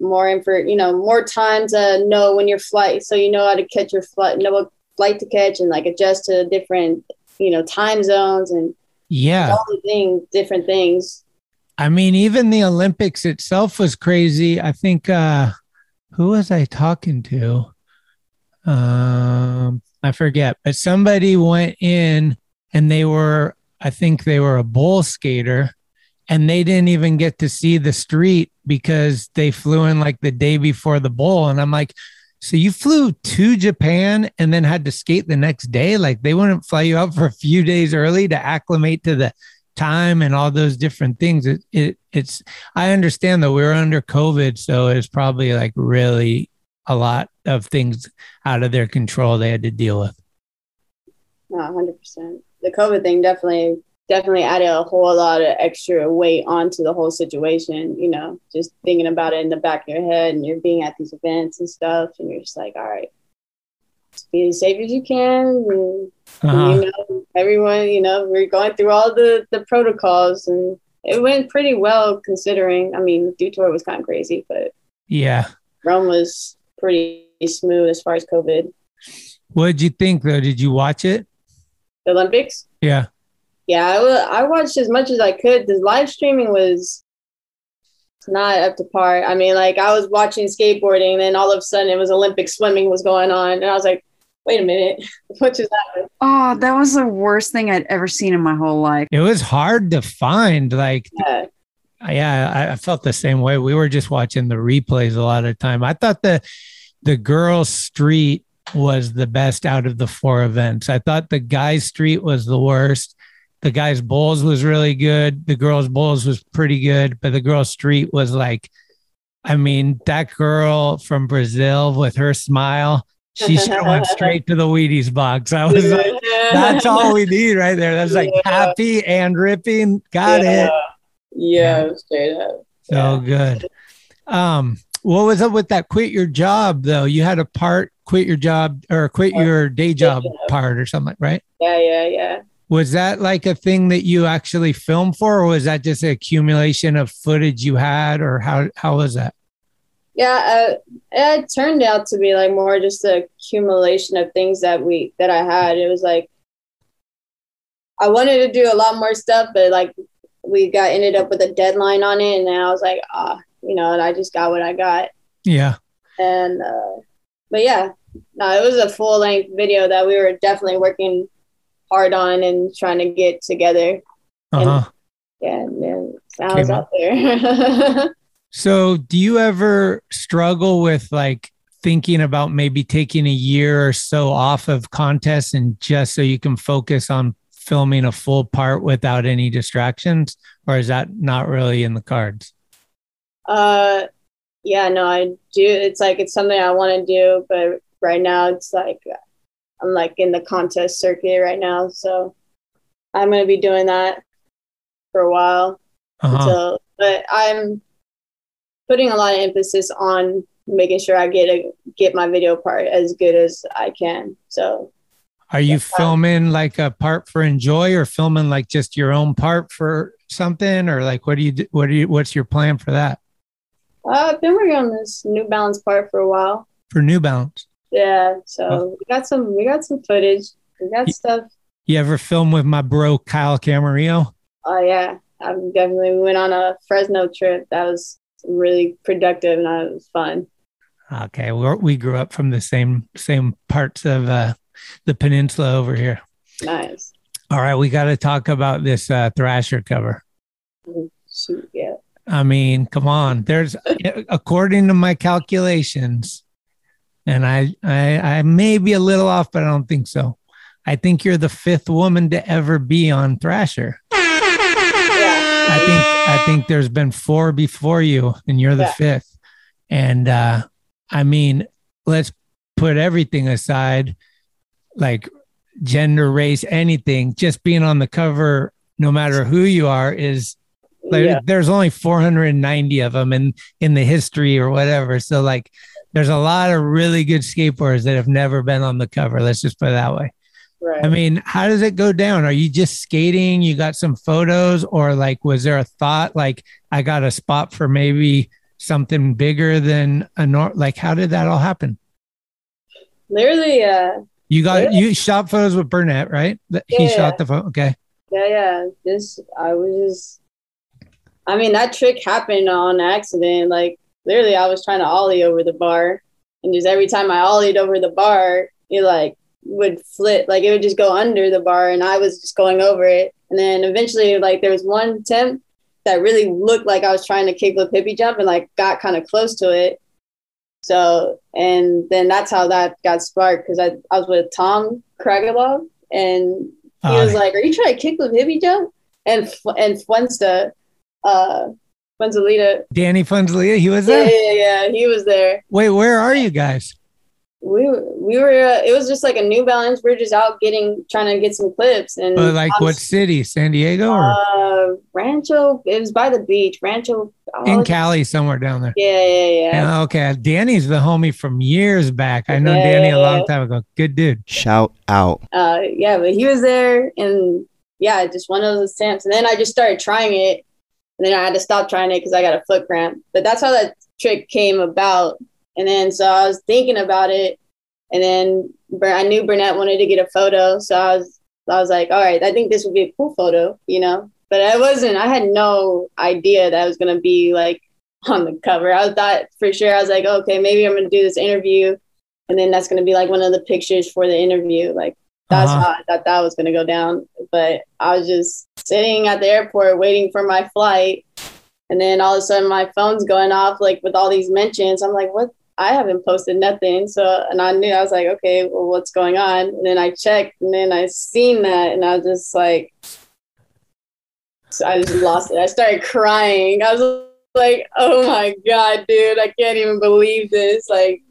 more info, you know, more time to know when your flight, so you know how to catch your flight, know what flight to catch, and like adjust to different you know time zones and yeah, all the things, different things. I mean, even the Olympics itself was crazy. I think uh who was I talking to? um i forget but somebody went in and they were i think they were a bowl skater and they didn't even get to see the street because they flew in like the day before the bowl and i'm like so you flew to japan and then had to skate the next day like they wouldn't fly you out for a few days early to acclimate to the time and all those different things it, it it's i understand that we were under covid so it's probably like really a lot of things out of their control they had to deal with. No, 100%. The COVID thing definitely definitely added a whole lot of extra weight onto the whole situation, you know, just thinking about it in the back of your head and you're being at these events and stuff and you're just like, all right, be as safe as you can. And, uh-huh. you know, everyone, you know, we're going through all the, the protocols and it went pretty well considering. I mean, Dew Tour was kind of crazy, but yeah, Rome was pretty smooth as far as COVID. What did you think though? Did you watch it? The Olympics? Yeah. Yeah, I, I watched as much as I could. The live streaming was not up to par. I mean, like I was watching skateboarding, and then all of a sudden it was Olympic swimming was going on, and I was like, "Wait a minute, <laughs> what just happened?" Oh, that was the worst thing I'd ever seen in my whole life. It was hard to find. Like, yeah yeah, I, felt the same way. We were just watching the replays a lot of time. I thought the the girls' street was the best out of the four events. I thought the guys' street was the worst. The guys' bowls was really good. The girls' bowls was pretty good, but the girls' street was like, I mean, that girl from Brazil with her smile, she <laughs> should have went straight to the Wheaties box. I was like, that's all we need right there. That's like yeah. happy and ripping. Got yeah. it. Yeah, straight up. So yeah. good. Um, what was up with that quit your job though? You had a part quit your job or quit your day job part or something, right? Yeah, yeah, yeah. Was that like a thing that you actually filmed for, or was that just an accumulation of footage you had, or how how was that? Yeah, uh, it turned out to be like more just an accumulation of things that we that I had. It was like I wanted to do a lot more stuff, but like we got ended up with a deadline on it, and I was like, ah, you know, and I just got what I got. Yeah. And uh, but yeah, no, it was a full length video that we were definitely working hard on and trying to get together. Uh-huh. Yeah, man, was out there. <laughs> So, do you ever struggle with like thinking about maybe taking a year or so off of contests and just so you can focus on filming a full part without any distractions? Or is that not really in the cards? uh, yeah, no, I do. It's like it's something I want to do, but right now it's like I'm like in the contest circuit right now, so I'm gonna be doing that for a while. Uh-huh. until but I'm putting a lot of emphasis on making sure I get a get my video part as good as I can. So Are you filming like a part for Enjoi or filming like just your own part for something or like what do you what do you what's your plan for that uh, I've been working on this New Balance part for a while. for New Balance? Yeah, so Oh. we got some we got some footage. We got stuff. You ever film with my bro Kyle Camarillo? Oh yeah, I'm definitely we went on a Fresno trip. That was really productive and that was fun. Okay, we we grew up from the same same parts of uh, the peninsula over here. Nice. All right, we got to talk about this uh, Thrasher cover. Shoot, yeah. I mean, come on. There's according to my calculations, and I, I I may be a little off, but I don't think so. I think you're the fifth woman to ever be on Thrasher. I think I think there's been four before you, and you're the Yeah. fifth. And uh, I mean, let's put everything aside, like gender, race, anything. Just being on the cover, no matter who you are, is like Yeah. there's only 490 of them in in the history or whatever. So like, there's a lot of really good skateboarders that have never been on the cover. Let's just put it that way. Right. I mean, how does it go down? Are you just skating? You got some photos, or like, was there a thought like I got a spot for maybe something bigger than a nor? Like, how did that all happen? Literally, uh, You got Yeah. you shot photos with Burnett, right? That- He Yeah. shot the photo. Okay. yeah, yeah. This I was just. I mean, that trick happened on accident. Like literally, I was trying to ollie over the bar, and just every time I ollied over the bar, it like would flip. Like it would just go under the bar, and I was just going over it. And then eventually, like there was one attempt that really looked like I was trying to kickflip hippie jump, and like got kind of close to it. So, and then that's how that got sparked because I, I was with Tom Karangelov and he was like, Are you trying to kickflip hippie jump? And, and Fuensta, uh, Fuenzalida, Danny Fuenzalida, he was there. yeah, yeah, he was there. Wait, where are you guys? We, were- we were, uh, it was just like a New Balance. We are just out getting, trying to get some clips. And Uh, like I what city? San Diego or Uh, Rancho, it was by the beach. Rancho. in Cali, somewhere down there? Yeah, yeah, yeah. Yeah, okay. Danny's the homie from years back. I know Yeah, Danny yeah, a long yeah. time ago. Good dude. Shout out. uh yeah but he was there and yeah just one of those attempts and then i just started trying it and then i had to stop trying it because i got a foot cramp. But that's how that trick came about. And then so i was thinking about it. And then i knew burnett wanted to get a photo. So i was i was like all right i think this would be a cool photo you know? But i wasn't i had no idea that i was going to be like on the cover. I thought for sure i was like okay maybe i'm going to do this interview. And then that's going to be like one of the pictures for the interview like that's Uh-huh. how I thought that was going to go down. But I was just sitting at the airport waiting for my flight. And then all of a sudden my phone's going off like with all these mentions. I'm like, what? I haven't posted nothing. So, and I knew, I was like, okay, well, what's going on? And then I checked and then I seen that and I was just like, so I just lost it. I started crying. I was like, oh my God, dude, I can't even believe this. Like,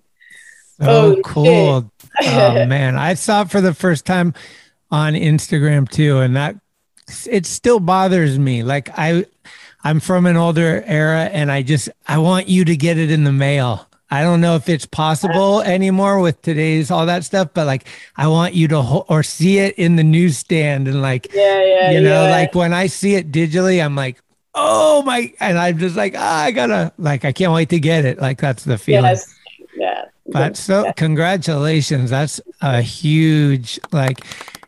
So Holy cool. Oh <laughs> man, I saw it for the first time on Instagram too, and that it still bothers me. Like I, I'm from an older era, and I just I want you to get it in the mail. I don't know if it's possible <laughs> anymore with today's all that stuff, but like I want you to ho- or see it in the newsstand and like yeah, yeah, you know, yeah. like when I see it digitally, I'm like, oh my, and I'm just like, ah, I gotta like I can't wait to get it. Like that's the feeling. yes, But so congratulations. That's a huge like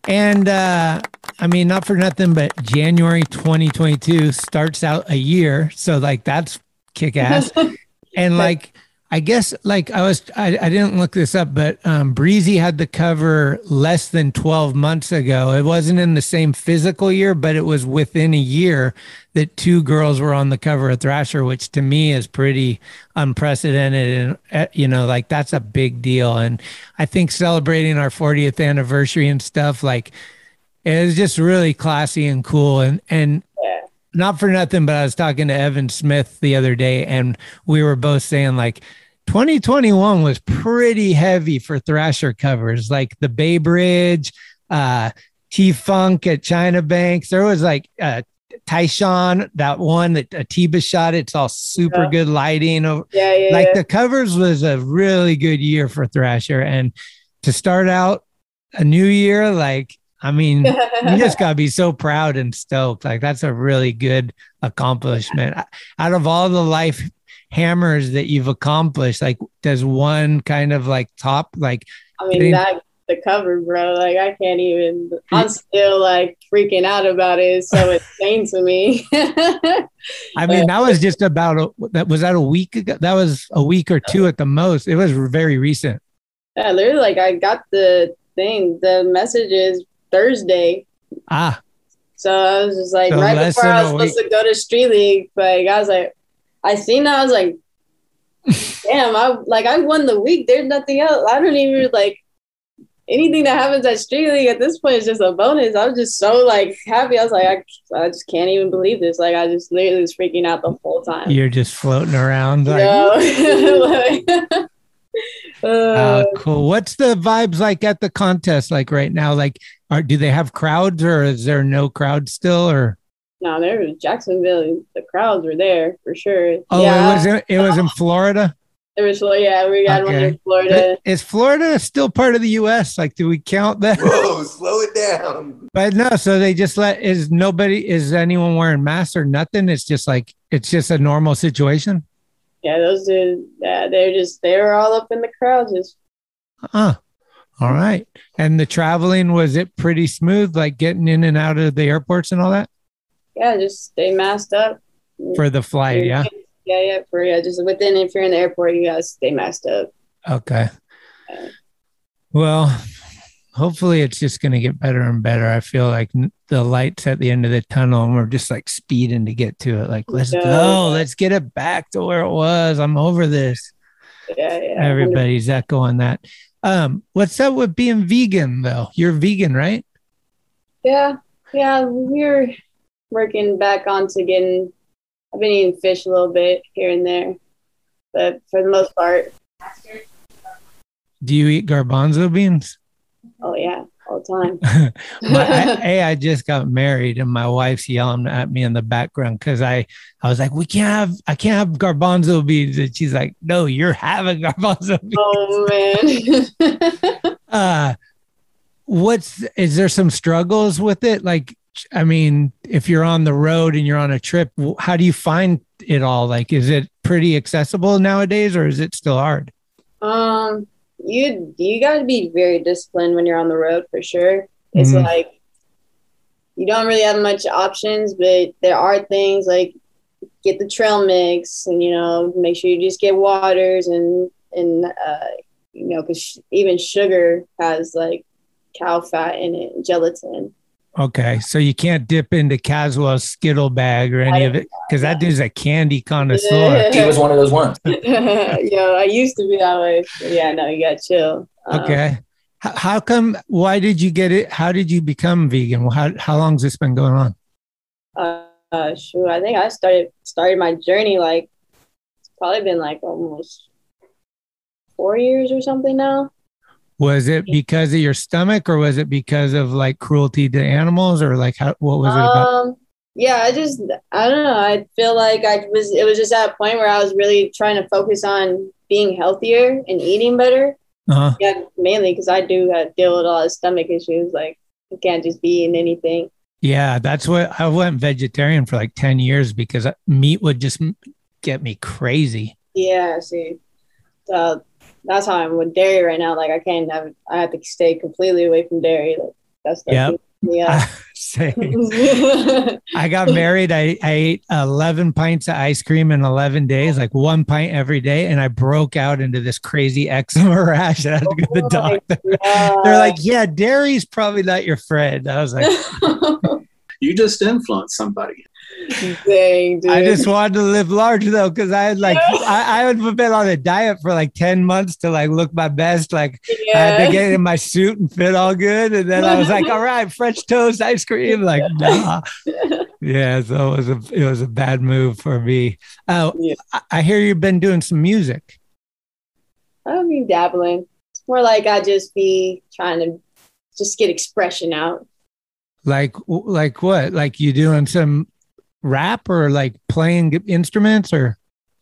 and uh I mean not for nothing but January 2022 starts out a year. So like that's kick ass. <laughs> and like I guess like I was, I, I didn't look this up, but um, Breezy had the cover less than 12 months ago. It wasn't in the same physical year, but it was within a year that two girls were on the cover of Thrasher, which to me is pretty unprecedented. And, uh, you know, like that's a big deal. And I think celebrating our 40th anniversary and stuff, like it was just really classy and cool. And, and, not for nothing, but I was talking to Evan Smith the other day, and we were both saying like 2021 was pretty heavy for Thrasher covers, like the Bay Bridge, uh, T Funk at China Banks. There was like uh, Tyshawn, that one that Atiba shot. It's all super Yeah. good lighting. Yeah, yeah, like yeah. the covers was a really good year for Thrasher, and to start out a new year, like I mean, <laughs> you just gotta be so proud and stoked. Like that's a really good accomplishment. Out of all the life hammers that you've accomplished, like does one kind of like top like I mean, getting- that the cover, bro. Like I can't even. I'm still like freaking out about it. It's so <laughs> insane to me. <laughs> I mean, that was just about a, that was that a week ago. That was a week or two at the most. It was very recent. yeah, literally, like I got the thing. The message is Thursday. Ah, So I was just like, So right before I was supposed to go to Street League, like I was like, I seen that, I was like, damn, I like I won the week. There's nothing else. I don't even like anything that happens at Street League at this point is just a bonus. I was just so like happy. I was like, I, I just can't even believe this. Like I just literally was freaking out the whole time. you're just floating around. Like, No. <laughs> Uh, Uh, cool. What's the vibes like at the contest like right now? Like, are do they have crowds or is there no crowd still? Or no, there was Jacksonville. The crowds were there for sure. oh, yeah, it was in, it was in Florida. There was yeah, we got one in Florida. Is Florida still part of the U.S.? Like, do we count that? Whoa, slow it down. But no, so they just let is nobody is anyone wearing masks or nothing? It's just like it's just a normal situation. Yeah, those dudes, yeah, they're just they were all up in the crowds. just Huh. All right. And the traveling was it pretty smooth, like getting in and out of the airports and all that yeah, just stay masked up. for the flight? Yeah. Yeah, yeah, for yeah, just within if you're in the airport, you gotta stay masked up. Okay. Well, hopefully it's just going to get better and better. I feel like the lights at the end of the tunnel and we're just like speeding to get to it. Like, let's Yeah. go. Let's get it back to where it was. I'm over this. Yeah, yeah. Everybody's echoing that. Um, what's up with being vegan though? You're vegan, right? Yeah, yeah, we're working back on to getting. I've been eating fish a little bit here and there, but for the most part, Do you eat garbanzo beans? oh yeah, all the time. <laughs> my, I, <laughs> hey, I just got married and my wife's yelling at me in the background because I, I was like, we can't have, I can't have garbanzo beans. And she's like, no, you're having <laughs> garbanzo beans. oh man. Uh, what's, is there some struggles with it? Like, I mean, if you're on the road and you're on a trip, how do you find it all? Like, is it pretty accessible nowadays or is it still hard? Um, you you got to be very disciplined when you're on the road for sure. It's Mhm. like you don't really have much options, but there are things like get the trail mix, and you know make sure you just get waters and and uh, you know because sh- even sugar has like cow fat in it, gelatin. Okay, so you can't dip into Caswell's Skittle bag or any of it because that dude's a candy connoisseur. He was one of those ones. <laughs> Yo, I used to be that way. Yeah, no, you got to chill. Um, Okay. How, how come? Why did you get it? How did you become vegan? Well, How how long's this been going on? uh, uh shoot, I think I started started my journey like it's probably been like almost four years or something now. Was it because of your stomach, or was it because of like cruelty to animals, or like how? What was it about? Um, yeah, I just I don't know. I feel like I was it was just at a point where I was really trying to focus on being healthier and eating better. Uh-huh. Yeah, mainly because I do have, deal with a lot of stomach issues. Like I can't just be eating anything. Yeah, that's what I went vegetarian for like ten years because meat would just get me crazy. Yeah, see, so that's how I'm with dairy right now. Like I can't have I have to stay completely away from dairy. Like that's the Yep. Yeah. <laughs> Same. <laughs> I got married. I, I ate 11 pints of ice cream in 11 days, like one pint every day. And I broke out into this crazy <laughs> ectodermal rash. I had to go to the oh doctor. They're like, yeah, dairy's probably not your friend. I was like, You just influenced somebody. Dang, dude. I just wanted to live large though, because I had like I, I had been on a diet for like 10 months to like look my best. Like I had to get in my suit and fit all good. And then I was like, all right, French toast ice cream. <laughs> Like, nah. Yeah, so it was a it was a bad move for me. Oh, I, I hear you've been doing some music. I don't be dabbling. It's more like I just be trying to just get expression out. Like like what? Like you doing some rap or like playing instruments or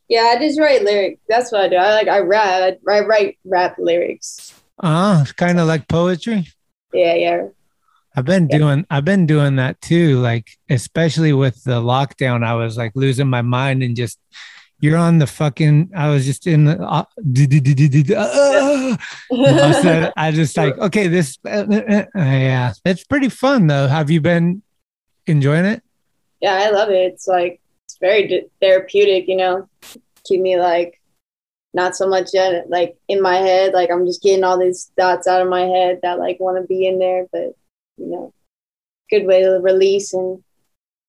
Yeah, I just write lyrics. That's what I do. I like I rap. I write rap lyrics. uh kind of like poetry? Yeah, yeah. I've been doing I've been doing that too. Like especially with the lockdown, I was like losing my mind and just you're on the fucking. I was just in the. Uh, uh, <laughs> I just like okay, this. Uh, uh, uh, yeah, it's pretty fun though. Have you been enjoying it? Yeah, I love it. It's like it's very d- therapeutic. You know, keep me like not so much in, like in my head. Like I'm just getting all these thoughts out of my head that like want to be in there, but you know, good way to release and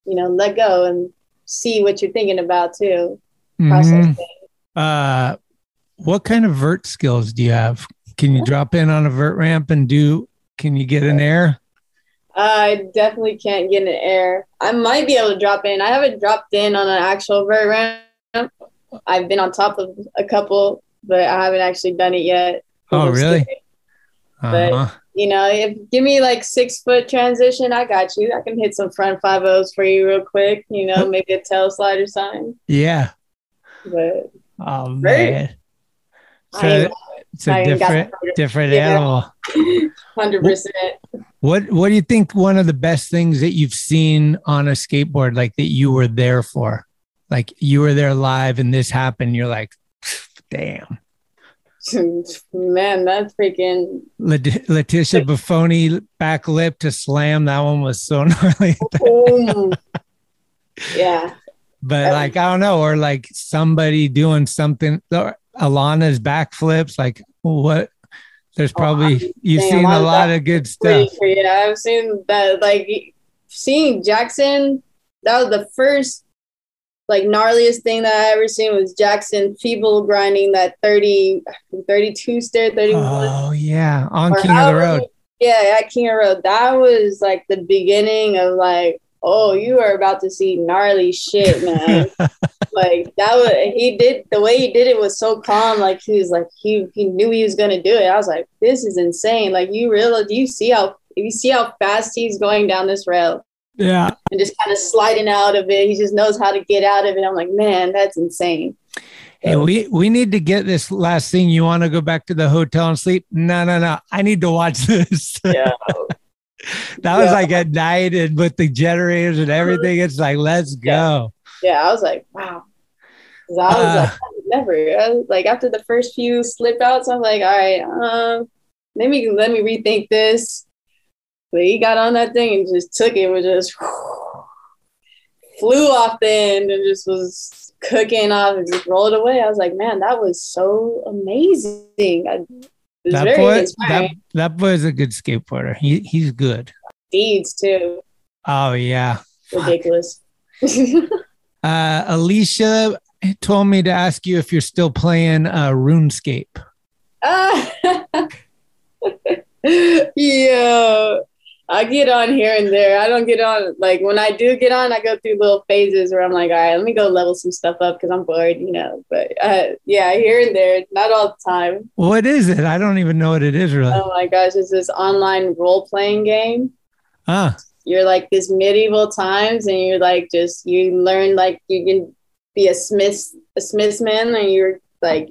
you know let go and see what you're thinking about too. Process Mhm. Uh, what kind of vert skills do you have? Can you drop in on a vert ramp and do? Can you get an air? I definitely can't get in the air. I might be able to drop in. I haven't dropped in on an actual vert ramp. I've been on top of a couple, but I haven't actually done it yet. Oh, really? But Uh-huh. you know, if give me like six foot transition, I got you. I can hit some front five O's for you real quick. You know, maybe a tail slide or something. Yeah. But Oh Right. man. I So it's a different different animal. hundred percent. What What do you think? One of the best things that you've seen on a skateboard, like that you were there for, like you were there live, and this happened. You're like, damn. <laughs> Man, that's freaking Let- Leticia Bufoni back lip to slam. That one was so <laughs> gnarly. boom. yeah. but like I don't know, or like somebody doing something. Or Alana's backflips. Like what? There's oh, probably you've seen a lot of good stuff. Yeah, I've seen that. Like seeing Jackson, that was the first like gnarliest thing that I ever seen was Jackson feeble grinding that 30, 32 stair, 31. Oh yeah, on or King of the Road. Yeah, at King of the Road. That was like the beginning of like, oh, you are about to see gnarly shit, man. <laughs> like that was he did the way he did it was so calm. Like he was like he he knew he was gonna do it. I was like, this is insane. Like you realize do you see how you see how fast he's going down this rail Yeah. and just kind of sliding out of it. He just knows how to get out of it. I'm like, man, that's insane. Hey, we we need to get this last thing. You want to go back to the hotel and sleep? No, no, no. I need to watch <laughs> this. Yeah. that was Yeah. like at night and with the generators and everything. It's like, let's go. Yeah, I was like, wow. I was Uh. like, never. I was like after the first few slip outs, I'm like, all right, um, let me let me rethink this. But he got on that thing and just took it, was just <sighs> flew off the end and just was cooking off and just rolled away. I was like, man, that was so amazing. I, That boy, that, that boy is a good skateboarder. He he's good. Deeds too, Oh yeah. ridiculous. <laughs> Uh, Alicia told me to ask you if you're still playing uh, RuneScape. <laughs> Ah, Yo, I get on here and there. I don't get on like when I do get on, I go through little phases where I'm like, all right, let me go level some stuff up because I'm bored, you know. But uh, yeah, here and there, not all the time. What is it? I don't even know what it is really. Oh my gosh, it's this online role playing game. Ah, You're like this medieval times, and you're like just you learn like you can be a smith, a smithsman, and you're like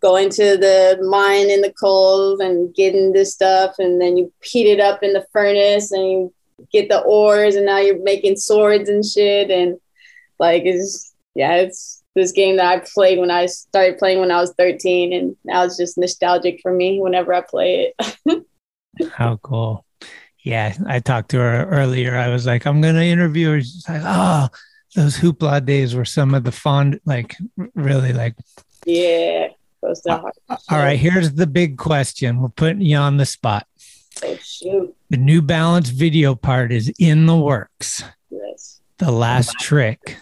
going to the mine in the coal and getting this stuff and then you heat it up in the furnace and you get the ores and now you're making swords and shit and like it's yeah it's this game that I played when I started playing when I was 13 and now it's just nostalgic for me whenever I play it. <laughs> how cool. Yeah, I talked to her earlier. I was like, I'm gonna interview her. She's like, oh, those hoopla days were some of the fond, like really like. Yeah, close to heart. All right, here's the big question. We're putting you on the spot. Oh shoot. The New Balance video part is in the works. Yes. The last trick.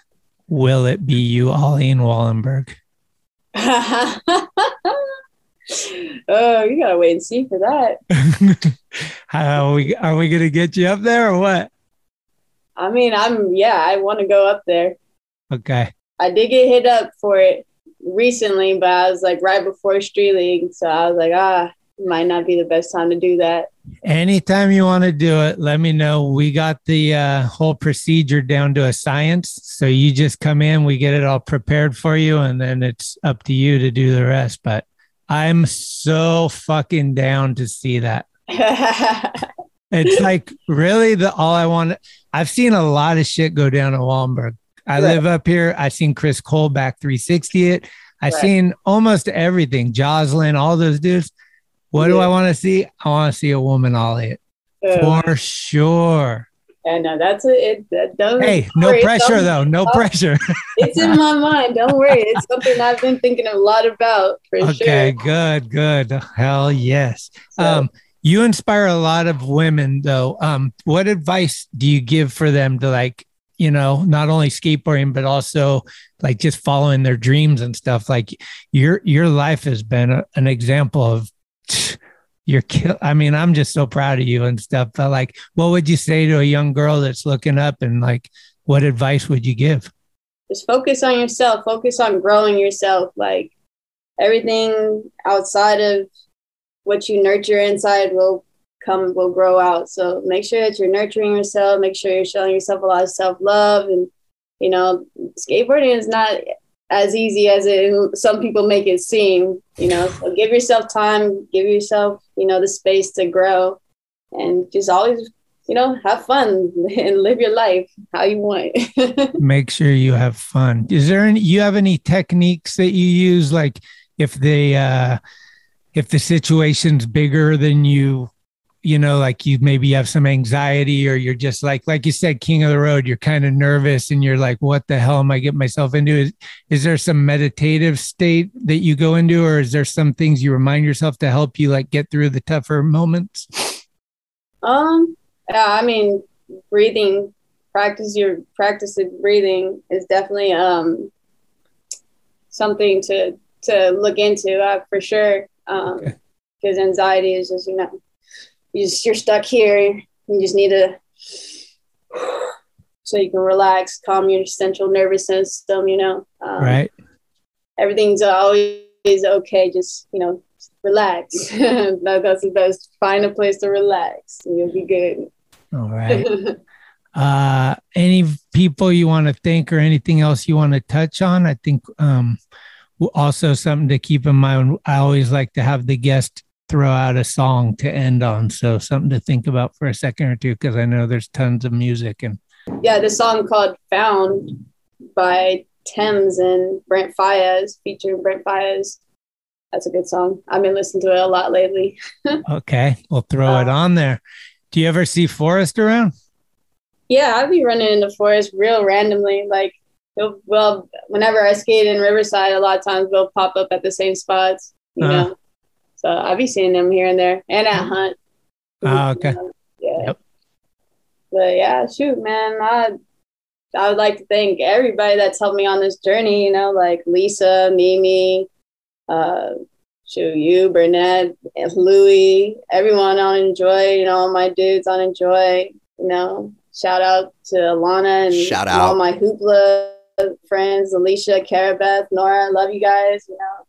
Will it be you, Olleen Wallenberg? <laughs> <laughs> oh, you gotta wait and see for that. <laughs> How are we are we gonna get you up there or what? I mean, I'm yeah, I want to go up there. Okay. I did get hit up for it recently, but I was like right before Street League, so I was like, ah, might not be the best time to do that. Anytime you want to do it, let me know. We got the uh, whole procedure down to a science. So you just come in, we get it all prepared for you, and then it's up to you to do the rest. But I'm so fucking down to see that. <laughs> it's like really the all I want. I've seen a lot of shit go down at Wallenberg. I Right. live up here. I've seen Chris Cole back 360 it. I Right. seen almost everything. Jocelyn, all those dudes. What do I want to see? I want to see a woman ollie it Uh, for sure. And uh, that's it. it that doesn't Hey, no worry, pressure though. No <laughs> oh, pressure. It's in my mind. Don't worry. It's something I've been thinking a lot about for okay, sure. good, good. Hell yes. So- Um, you inspire a lot of women though. Um, what advice do you give for them to like, you know, not only skateboarding, but also like just following their dreams and stuff? Like your your life has been a, an example of you're kill I mean, I'm just so proud of you and stuff. But like, what would you say to a young girl that's looking up and like what advice would you give? Just focus on yourself. Focus on growing yourself. Like everything outside of what you nurture inside will come will grow out. So make sure that you're nurturing yourself. Make sure you're showing yourself a lot of self love. And you know, skateboarding is not as easy as it some people make it seem. You know, so give yourself time. Give yourself you know the space to grow, and just always you know have fun <laughs> and live your life how you want. <laughs> make sure you have fun. Is there any you have any techniques that you use like if they uh if the situation's bigger than you you know like you maybe have some anxiety or you're just like like you said king of the road you're kind of nervous and you're like what the hell am I getting myself into is is there some meditative state that you go into or is there some things you remind yourself to help you like get through the tougher moments? Um, yeah, I mean, breathing, practice your practice of breathing is definitely um something to to look into uh, for sure. Um, because anxiety is just you know you just you're stuck here. You just need to so you can relax, calm your central nervous system. You know, um, Right. everything's always okay. Just you know, relax. <laughs> that, that's the best. Find a place to relax, and you'll be good. All <laughs> right. uh any people you want to thank or anything else you want to touch on i think um also something to keep in mind i always like to have the guest throw out a song to end on so something to think about for a second or two because i know there's tons of music and yeah, the song called "Found" by Tems and Brent Faiyaz, featuring Brent Faiyaz. That's a good song. I've been listening to it a lot lately. <laughs> okay we'll throw it on there do you ever see forrest around Yeah, I'd be running in the forest real randomly. Like, well, whenever I skate in Riverside, a lot of times they'll pop up at the same spots, you Uh-huh. know. So I'll be seeing them here and there, and at Hunt. oh okay Yeah. But yeah, shoot, man, I I would like to thank everybody that's helped me on this journey. You know, like Lisa, Mimi, uh, shoot, you, Burnett, Louie, everyone on Enjoi. You know, all my dudes on Enjoi. You know, shout out to Alana and Shout out. all my hoopla friends, Alicia, Carabeth, Nora. Love you guys. You know,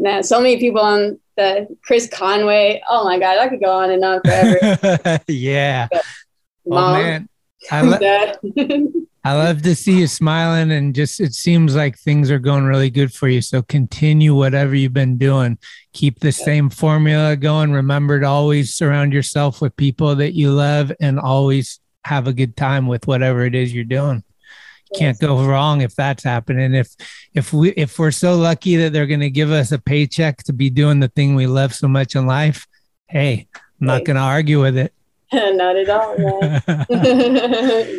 man, so many people on the Chris Conway. Oh my God, I could go on and on forever. <laughs> yeah oh Mom, man I, lo-. <laughs> <laughs> I love to see you smiling and just it seems like things are going really good for you. So continue whatever you've been doing. Keep the same formula going. Remember to always surround yourself with people that you love and always have a good time with whatever it is you're doing. Can't go wrong if that's happening. If if we if we're so lucky that they're gonna give us a paycheck to be doing the thing we love so much in life, hey, I'm not gonna argue with it. <laughs> Not at all.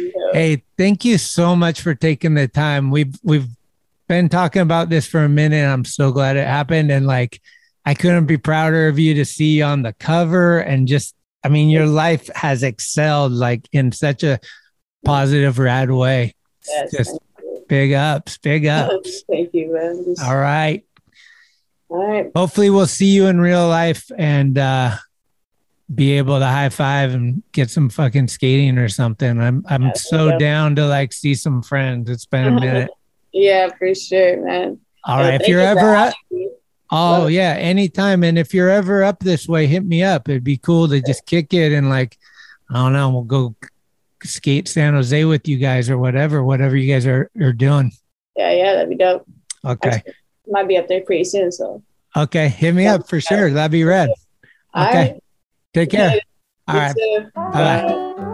<laughs> <laughs> Hey, thank you so much for taking the time. We've we've been talking about this for a minute. I'm so glad it happened. And like I couldn't be prouder of you to see you on the cover and just I mean, your life has excelled like in such a positive, rad way. Yes, just big ups, big <laughs> ups. Thank you, man. Just- All right. all right. Hopefully we'll see you in real life and uh be able to high five and get some fucking skating or something. I'm I'm Yeah, so yeah. down to like see some friends. It's been a minute. <laughs> Yeah, for sure, man. All Yeah, right. If you're you ever up, oh Love yeah, anytime. And if you're ever up this way, hit me up. It'd be cool to just kick it and like, I don't know, we'll go skate San Jose with you guys or whatever, whatever you guys are, are doing. Yeah, yeah, that'd be dope. Okay. Might be up there pretty soon, so. Okay. Hit me up for sure. That'd be rad. Okay. right. Take care. All right. too. Bye.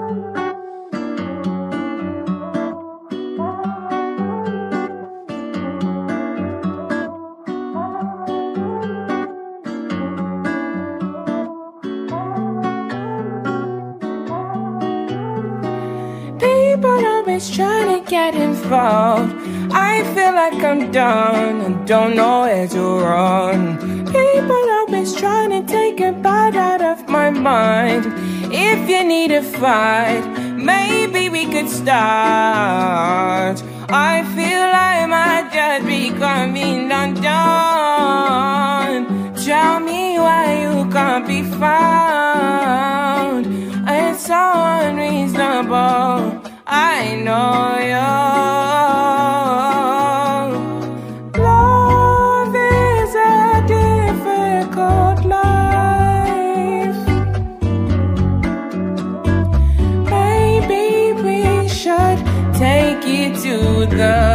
People always trying to get involved. I feel like I'm done and don't know where to run. People always trying to take a bite out of my mind. If you need a fight, maybe we could start. I feel like I might just be coming undone. Tell me why you can't be found. It's so unreasonable. I know you. Love is a difficult life. Maybe we should take it to the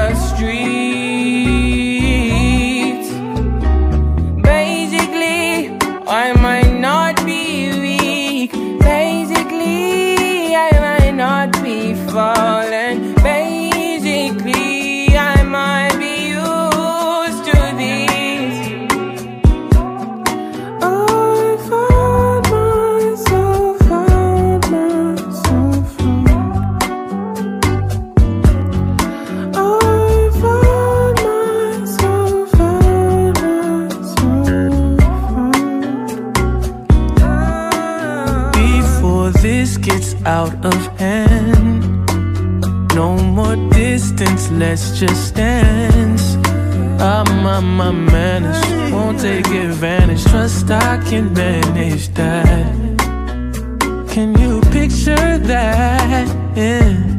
let's just dance. I'm on my manners, won't take advantage. Trust I can manage that. Can you picture that? Yeah.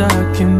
Trust I